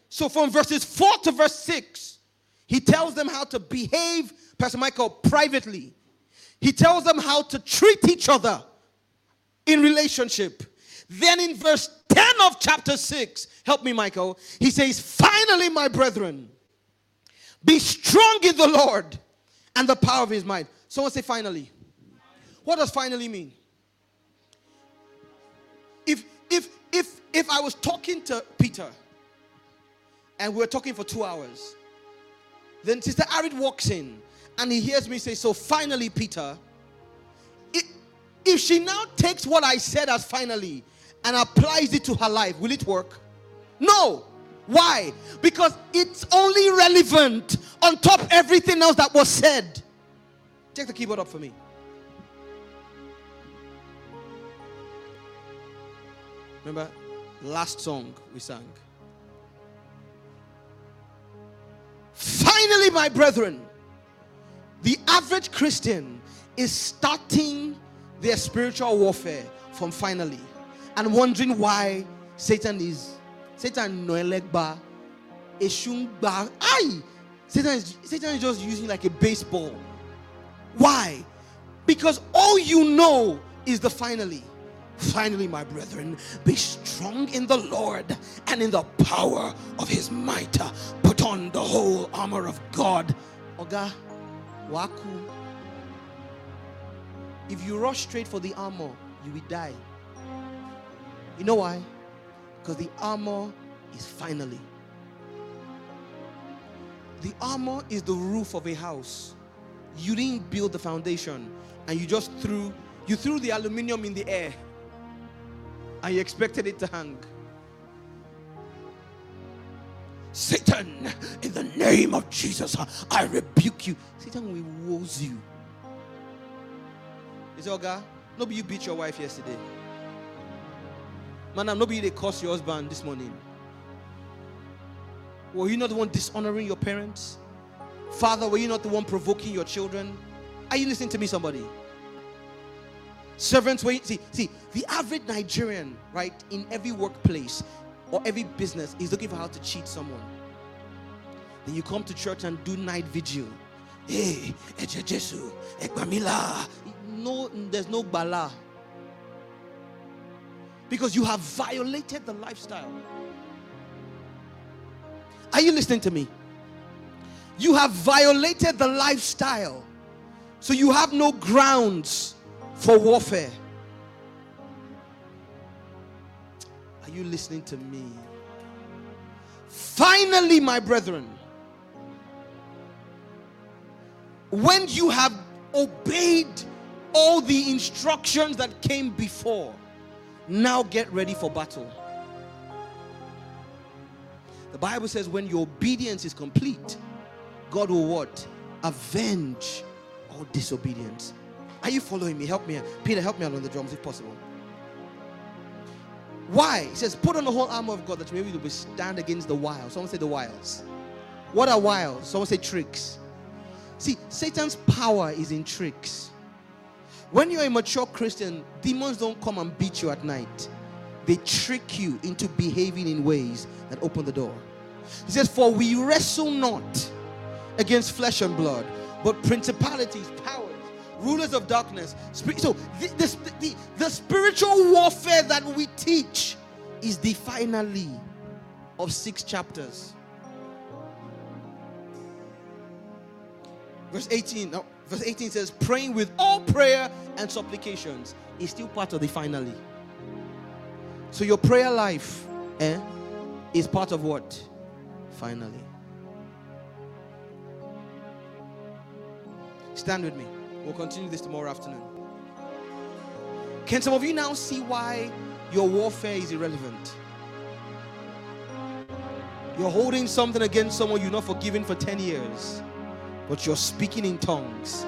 So from verses 4 to verse 6, he tells them how to behave, Pastor Michael, privately. He tells them how to treat each other in relationship. Then in verse 10 of chapter 6, help me, Michael, he says, Finally, my brethren, be strong in the Lord and the power of his might. Someone say, finally. What does finally mean? If if if if I was talking to Peter and we are talking for two hours, then Sister Arit walks in and he hears me say, So finally, Peter, if she now takes what I said as finally and applies it to her life, will it work? No. Why? Because it's only relevant on top everything else that was said. Take the keyboard up for me. Remember last song we sang. Finally, my brethren, the average Christian is starting their spiritual warfare from finally and wondering why Satan is Satan no elegba eshungba. Aye, Satan is Satan is just using like a baseball. Why? Because all you know is the finally. Finally, my brethren, be strong in the Lord and in the power of his might. Put on the whole armor of God. Oga, Waku. If you rush straight for the armor, you will die. You know why? Because the armor is finally. The armor is the roof of a house. You didn't build the foundation and you just threw you threw the aluminium in the air and you expected it to hang. Satan, in the name of Jesus, I rebuke you. Satan will woes you. Is okay? Nobody you beat your wife yesterday. Man, nobody they curse your husband this morning. Were you not the one dishonoring your parents? Father, were you not the one provoking your children? Are you listening to me, somebody? Servants, wait, see, see, the average Nigerian, right, in every workplace or every business is looking for how to cheat someone. Then you come to church and do night vigil. Hey, Jesu, Ekbamila. No, there's no bala. Because you have violated the lifestyle. Are you listening to me? You have violated the lifestyle. So you have no grounds for warfare. Are you listening to me? Finally, my brethren, when you have obeyed all the instructions that came before, now get ready for battle. The Bible says when your obedience is complete, God will what? Avenge all disobedience. Are you following me? Help me. Peter, help me out on the drums if possible. Why? He says, put on the whole armor of God that maybe you'll stand against the wiles. Someone say the wiles. What are wiles? Someone say tricks. See, Satan's power is in tricks. When you're a mature Christian, demons don't come and beat you at night. They trick you into behaving in ways that open the door. He says, For we wrestle not against flesh and blood, but principalities, powers, rulers of darkness. So the, the, the, the spiritual warfare that we teach is the finale of six chapters. Verse 18. Now, verse 18 says, praying with all prayer and supplications is still part of the finally. So your prayer life eh, is part of what? Finally. Stand with me. We'll continue this tomorrow afternoon. Can some of you now see why your warfare is irrelevant? You're holding something against someone you're not forgiven for 10 years, but you're speaking in tongues.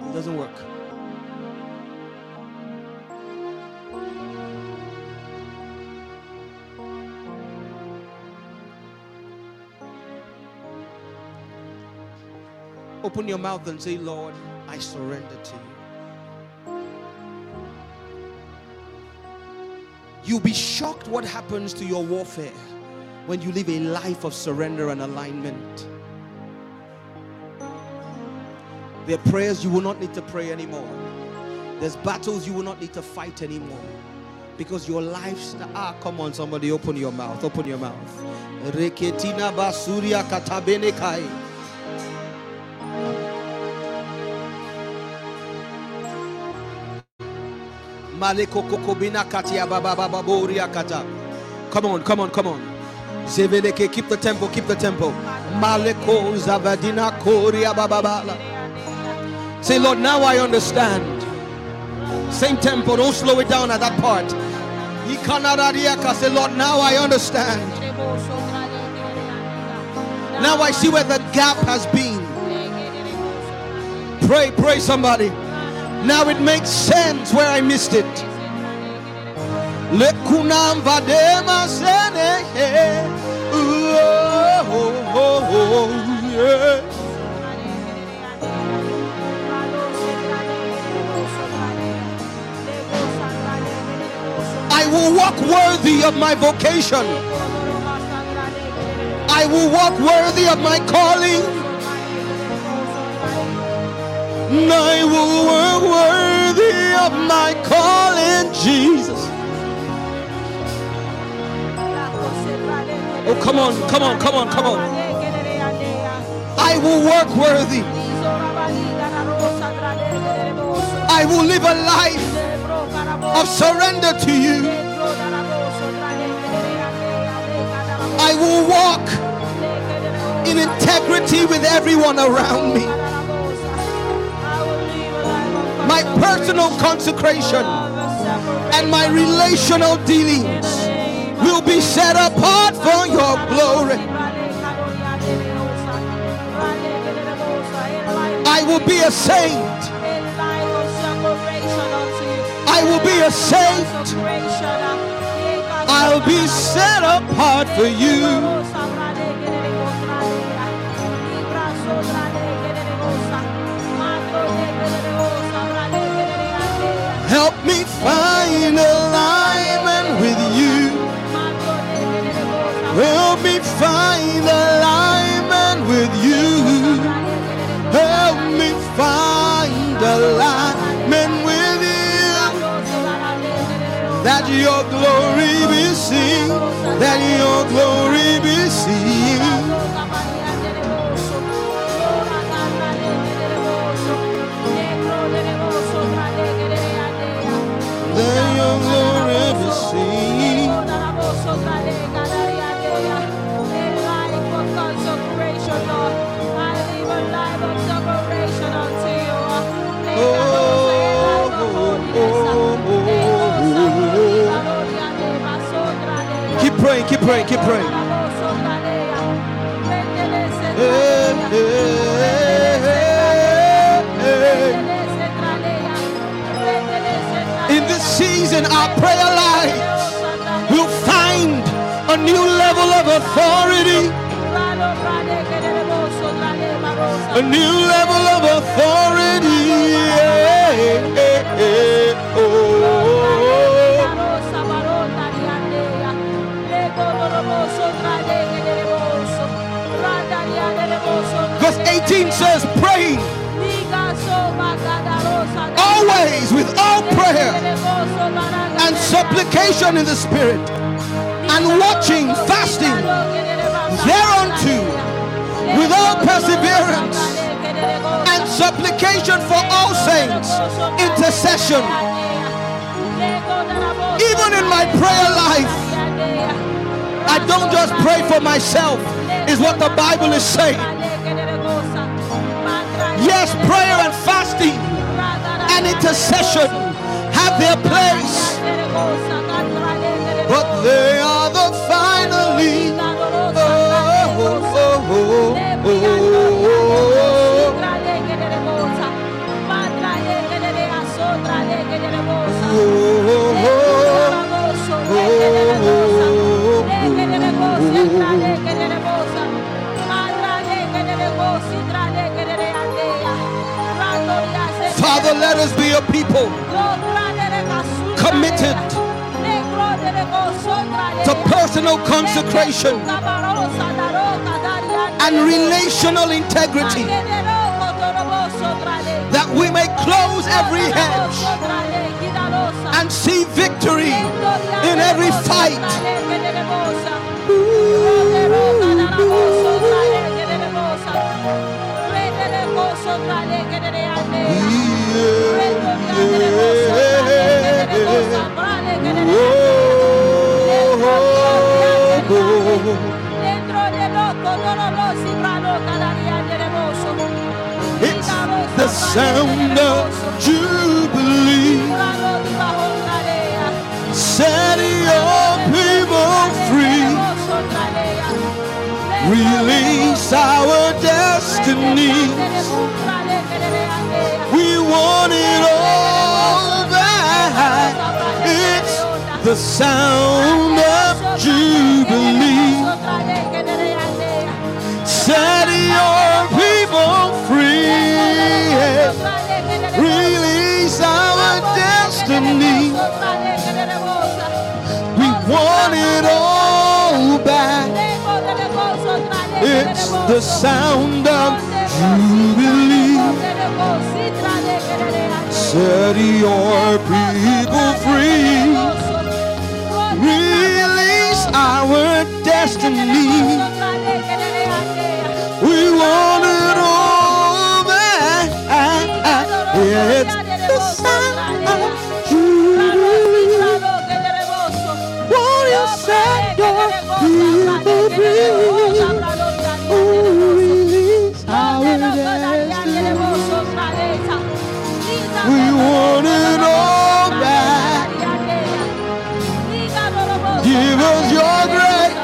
It doesn't work. Open your mouth and say, Lord, I surrender to you. You'll be shocked what happens to your warfare when you live a life of surrender and alignment. There are prayers you will not need to pray anymore. There's battles you will not need to fight anymore. Because your lifestyle. Ah, come on, somebody, open your mouth. Open your mouth. Reketina basuria katabene kai. Come on, come on, come on. Zeveleke, keep the tempo, keep the tempo. Maleko Zavadina Koria Bababala. Say, Lord, now I understand. Same tempo, don't slow it down at that part. Say, Lord, now I understand. Now I see where the gap has been. Pray, pray, somebody. Now it makes sense where I missed it. Lekunam vadema sene. I will walk worthy of my vocation. I will walk worthy of my calling. I will work worthy of my calling, Jesus. Oh, come on, come on, come on, come on. I will work worthy. I will live a life of surrender to you. I will walk in integrity with everyone around me my personal consecration and my relational dealings will be set apart for your glory. I will be a saint. I will be a saint. I'll be set apart for you. Help me find alignment Help me find alignment with you. Help me find alignment with you. That your glory be seen. That your glory be seen. Praying, keep praying, keep praying. In this season, our prayer life will find a new level of authority. A new level of authority. Oh. Says, praying always with all prayer and supplication in the Spirit and watching, fasting thereunto with all perseverance and supplication for all saints, intercession. Even in my prayer life, I don't just pray for myself, is what the Bible is saying. Yes, prayer and fasting and intercession have their place, but they are the finally. Committed to personal consecration and relational integrity that we may close every hedge and see victory in every fight. It's the sound of Jubilee. Set your people free. Release our destiny. We want it all back. The sound of Jubilee. Set your people free. Release our destiny. We want it all back. It's the sound of Jubilee. Set your people free. Our destiny. We want it all back. It's the sound of Jubilee. Won't you set your people free? Oh, release our destiny. We want it all Give us your grace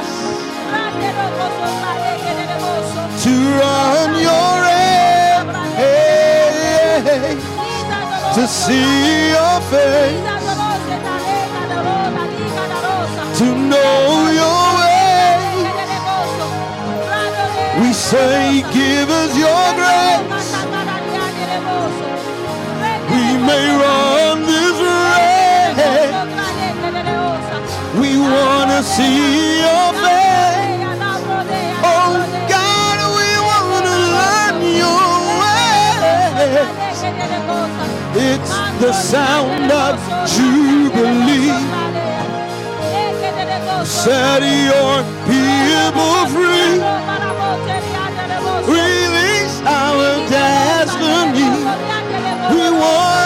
to run your race, to see your face, to know your way. We say, give us your grace. We may run this race. To see your face. Oh God, we want to learn your way. It's the sound of Jubilee. Set your people free. Release our destiny. We want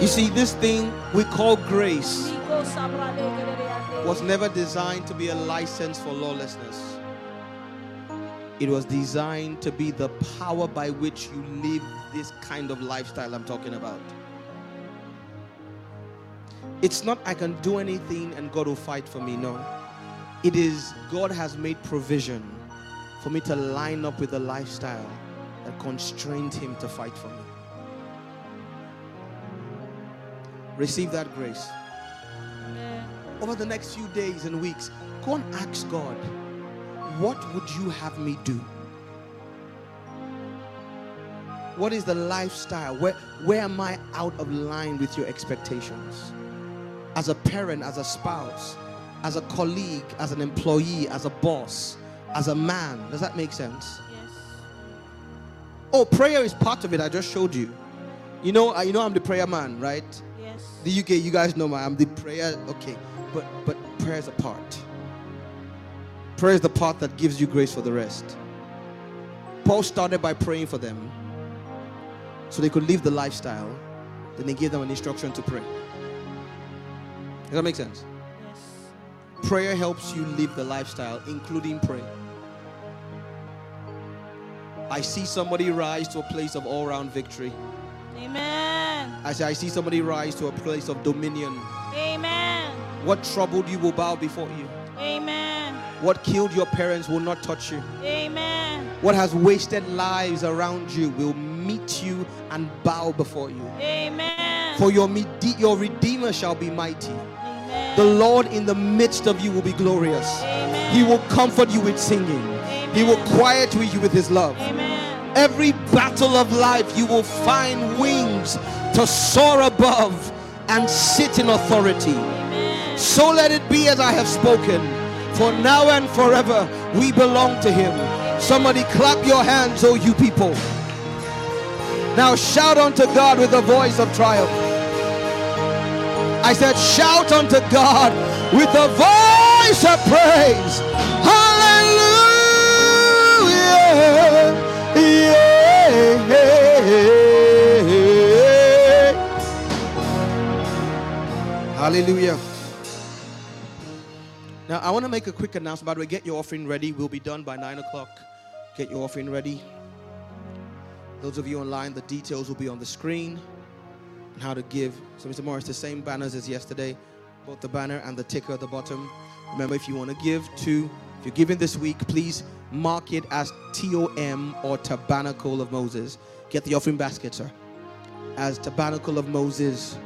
You see, this thing we call grace was never designed to be a license for lawlessness. It was designed to be the power by which you live this kind of lifestyle I'm talking about. It's not I can do anything and God will fight for me. No. It is God has made provision for me to line up with the lifestyle that constrained him to fight for me. Receive that grace. Over the next few days and weeks, go and ask God, what would you have me do? What is the lifestyle? Where, where am I out of line with your expectations? As a parent, as a spouse, as a colleague, as an employee, as a boss, as a man. Does that make sense? Yes. Oh, prayer is part of it. I just showed you. You know, you know, I'm the prayer man, right? The UK, you guys know my, I'm the prayer. Okay, but but prayer is a part. Prayer is the part that gives you grace for the rest. Paul started by praying for them, so they could live the lifestyle. Then he gave them an instruction to pray. Does that make sense? Yes. Prayer helps you live the lifestyle, including prayer. I see somebody rise to a place of all round victory. Amen. I say, I see somebody rise to a place of dominion. Amen. What troubled you will bow before you. Amen. What killed your parents will not touch you. Amen. What has wasted lives around you will meet you and bow before you. Amen. For your, mede- your Redeemer shall be mighty. Amen. The Lord in the midst of you will be glorious. Amen. He will comfort you with singing. He will quiet you with his love. Amen. Every battle of life, you will find wings to soar above and sit in authority. Amen. So let it be as I have spoken. For now and forever, we belong to him. Somebody clap your hands, oh you people. Now shout unto God with a voice of triumph. I said, shout unto God with a voice of praise. Hallelujah. Yeah. Hallelujah. Now, I want to make a quick announcement. By the way, get your offering ready. We'll be done by 9 o'clock. Get your offering ready. Those of you online, the details will be on the screen and how to give. So, Mr. Morris, the same banners as yesterday, both the banner and the ticker at the bottom. Remember, if you want to give to, if you're giving this week, please mark it as TOM or Tabernacle of Moses. Get the offering basket, sir, as Tabernacle of Moses.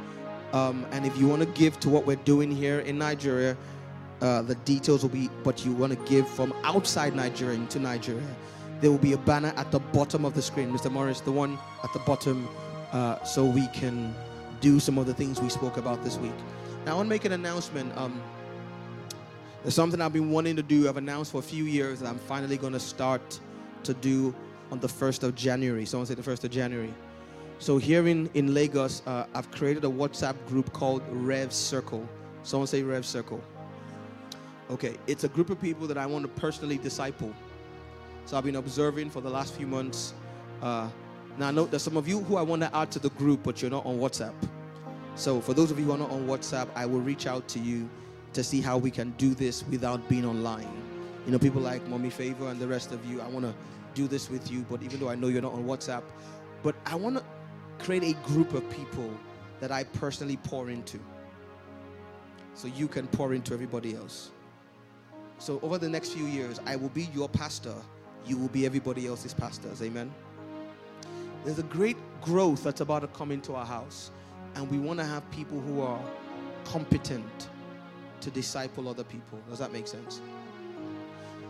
Um, and if you want to give to what we're doing here in Nigeria, uh, the details will be, but you want to give from outside Nigeria into Nigeria, there will be a banner at the bottom of the screen, Mr. Morris, the one at the bottom, uh, so we can do some of the things we spoke about this week. Now, I want to make an announcement. Um, there's something I've been wanting to do. I've announced for a few years that I'm finally going to start to do on the 1st of January. Someone say the 1st of January. So here in, in Lagos, uh, I've created a WhatsApp group called Rev Circle. Someone say Rev Circle. Okay, it's a group of people that I want to personally disciple. So I've been observing for the last few months. Uh, now I know there's some of you who I want to add to the group, but you're not on WhatsApp. So for those of you who are not on WhatsApp, I will reach out to you to see how we can do this without being online. You know, people like Mommy Favor and the rest of you, I want to do this with you, but even though I know you're not on WhatsApp, but I want to create a group of people that I personally pour into. So you can pour into everybody else. So over the next few years, I will be your pastor. You will be everybody else's pastors. Amen. There's a great growth that's about to come into our house, and we want to have people who are competent to disciple other people. Does that make sense?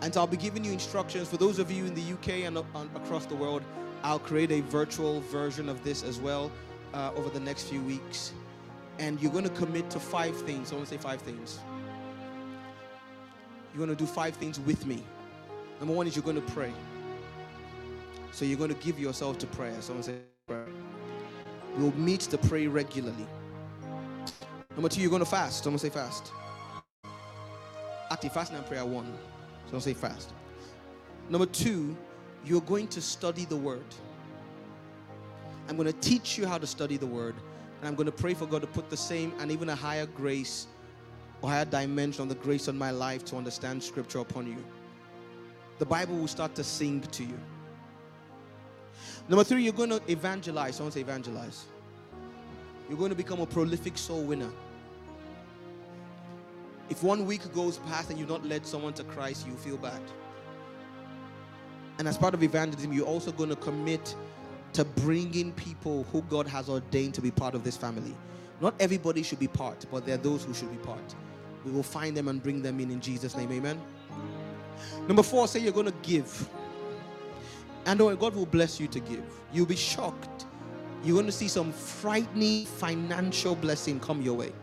And so I'll be giving you instructions for those of you in the UK and uh, across the world. I'll create a virtual version of this as well uh, over the next few weeks. And you're going to commit to five things. I want to say five things. You're going to do five things with me. Number one is you're going to pray. So you're going to give yourself to prayer. Someone say prayer. We'll meet to pray regularly. Number two, you're going to fast. Someone say fast. Active fasting and prayer one. Someone say fast. Number two, you're going to study the word. I'm going to teach you how to study the word. And I'm going to pray for God to put the same and even a higher grace or higher dimension on the grace on my life to understand scripture upon you. The Bible will start to sing to you. Number three, you're going to evangelize. Someone say evangelize. You're going to become a prolific soul winner. If one week goes past and you've not led someone to Christ, you feel bad. And as part of evangelism, you're also going to commit to bringing people who God has ordained to be part of this family. Not everybody should be part, but there are those who should be part. We will find them and bring them in in Jesus' name. Amen. Number four, say you're going to give. And oh, God will bless you to give. You'll be shocked. You're going to see some frightening financial blessing come your way.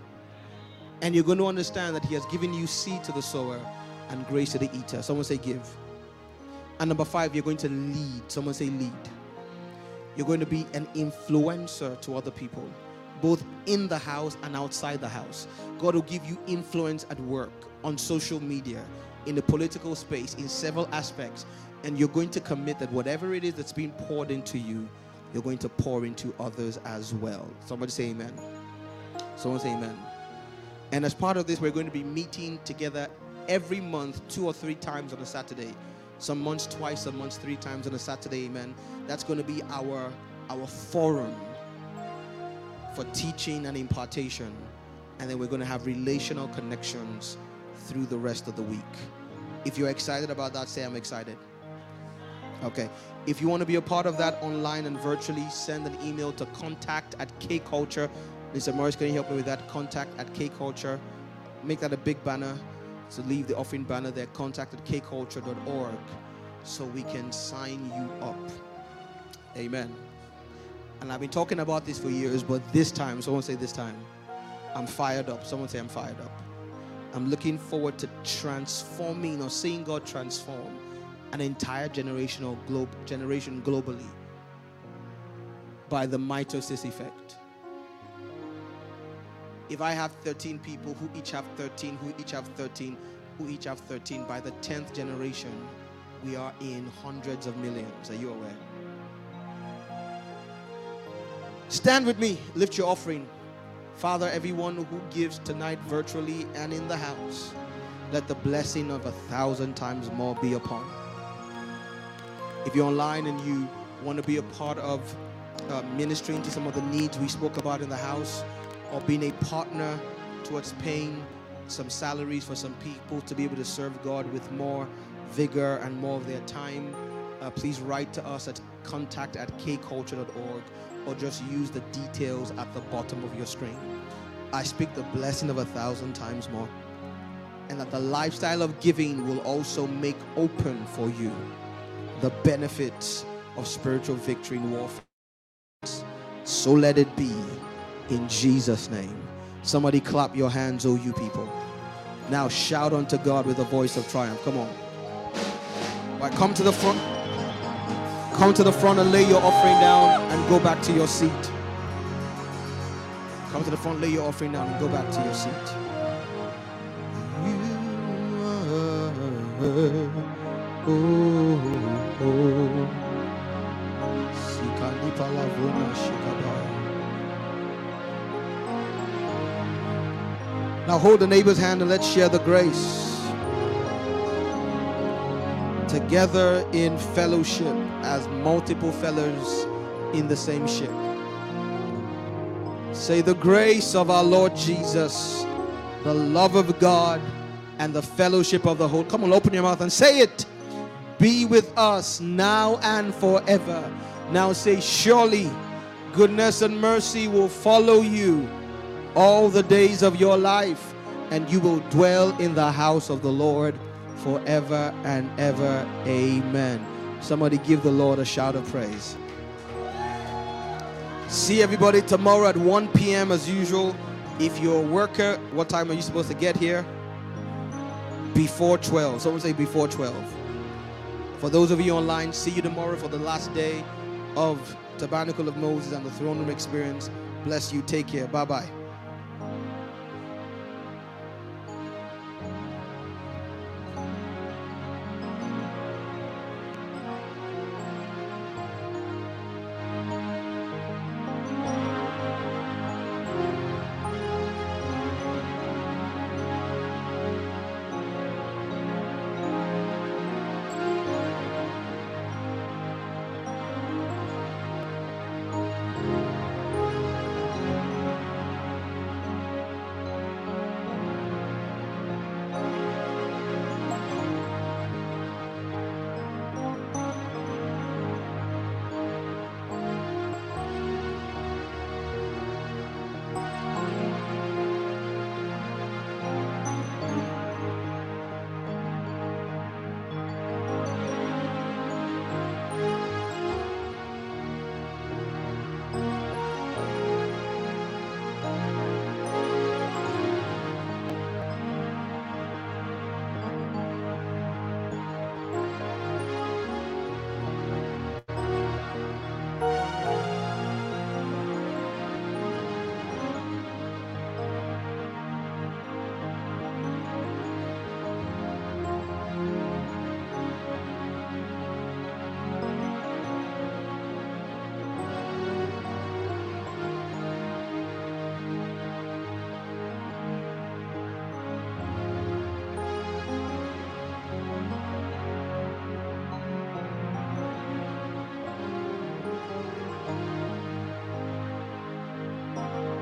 And you're going to understand that He has given you seed to the sower and grace to the eater. Someone say, give. And number five, you're going to lead. Someone say, lead. You're going to be an influencer to other people, both in the house and outside the house. God will give you influence at work, on social media, in the political space, in several aspects. And you're going to commit that whatever it is that's being poured into you, you're going to pour into others as well. Somebody say amen. Someone say amen. And as part of this, we're going to be meeting together every month, two or three times on a Saturday. Some months twice, some months three times on a Saturday, amen. That's going to be our our forum for teaching and impartation. And then we're going to have relational connections through the rest of the week. If you're excited about that, say I'm excited. Okay. If you want to be a part of that online and virtually, send an email to contact at K Culture. Mr. Morris, can you help me with that? Contact at K Culture. Make that a big banner. So leave the offering banner there. Contact at kculture.org so we can sign you up. Amen. And I've been talking about this for years, but this time, someone say this time, I'm fired up. Someone say I'm fired up. I'm looking forward to transforming or seeing God transform an entire generational globe generation globally by the mitosis effect. If I have 13 people who each have 13, who each have 13, who each have 13, by the 10th generation, we are in hundreds of millions. Are you aware? Stand with me, lift your offering. Father, everyone who gives tonight virtually and in the house, let the blessing of a thousand times more be upon. If you're online and you want to be a part of uh, ministering to some of the needs we spoke about in the house, or being a partner towards paying some salaries for some people to be able to serve God with more vigor and more of their time, uh, please write to us at contact at kculture.org or just use the details at the bottom of your screen. I speak the blessing of a thousand times more. And that the lifestyle of giving will also make open for you the benefits of spiritual victory in warfare. So let it be in Jesus' name. Somebody clap your hands, oh you people. Now shout unto God with a voice of triumph. Come on. Come to the front. Come to the front and lay your offering down and go back to your seat. Come to the front, lay your offering down and go back to your seat. Now hold the neighbor's hand and let's share the grace. Together in fellowship as multiple fellows in the same ship. Say the grace of our Lord Jesus, the love of God, and the fellowship of the Holy. Come on, open your mouth and say it. Be with us now and forever. Now say, surely goodness and mercy will follow you all the days of your life, and you will dwell in the house of the Lord forever and ever. Amen. Somebody give the Lord a shout of praise. See everybody tomorrow at 1 p.m. as usual. If you're a worker, what time are you supposed to get here? Before 12. Someone say before 12. For those of you online, see you tomorrow for the last day of Tabernacle of Moses and the Throne Room Experience. Bless you. Take care. Bye bye.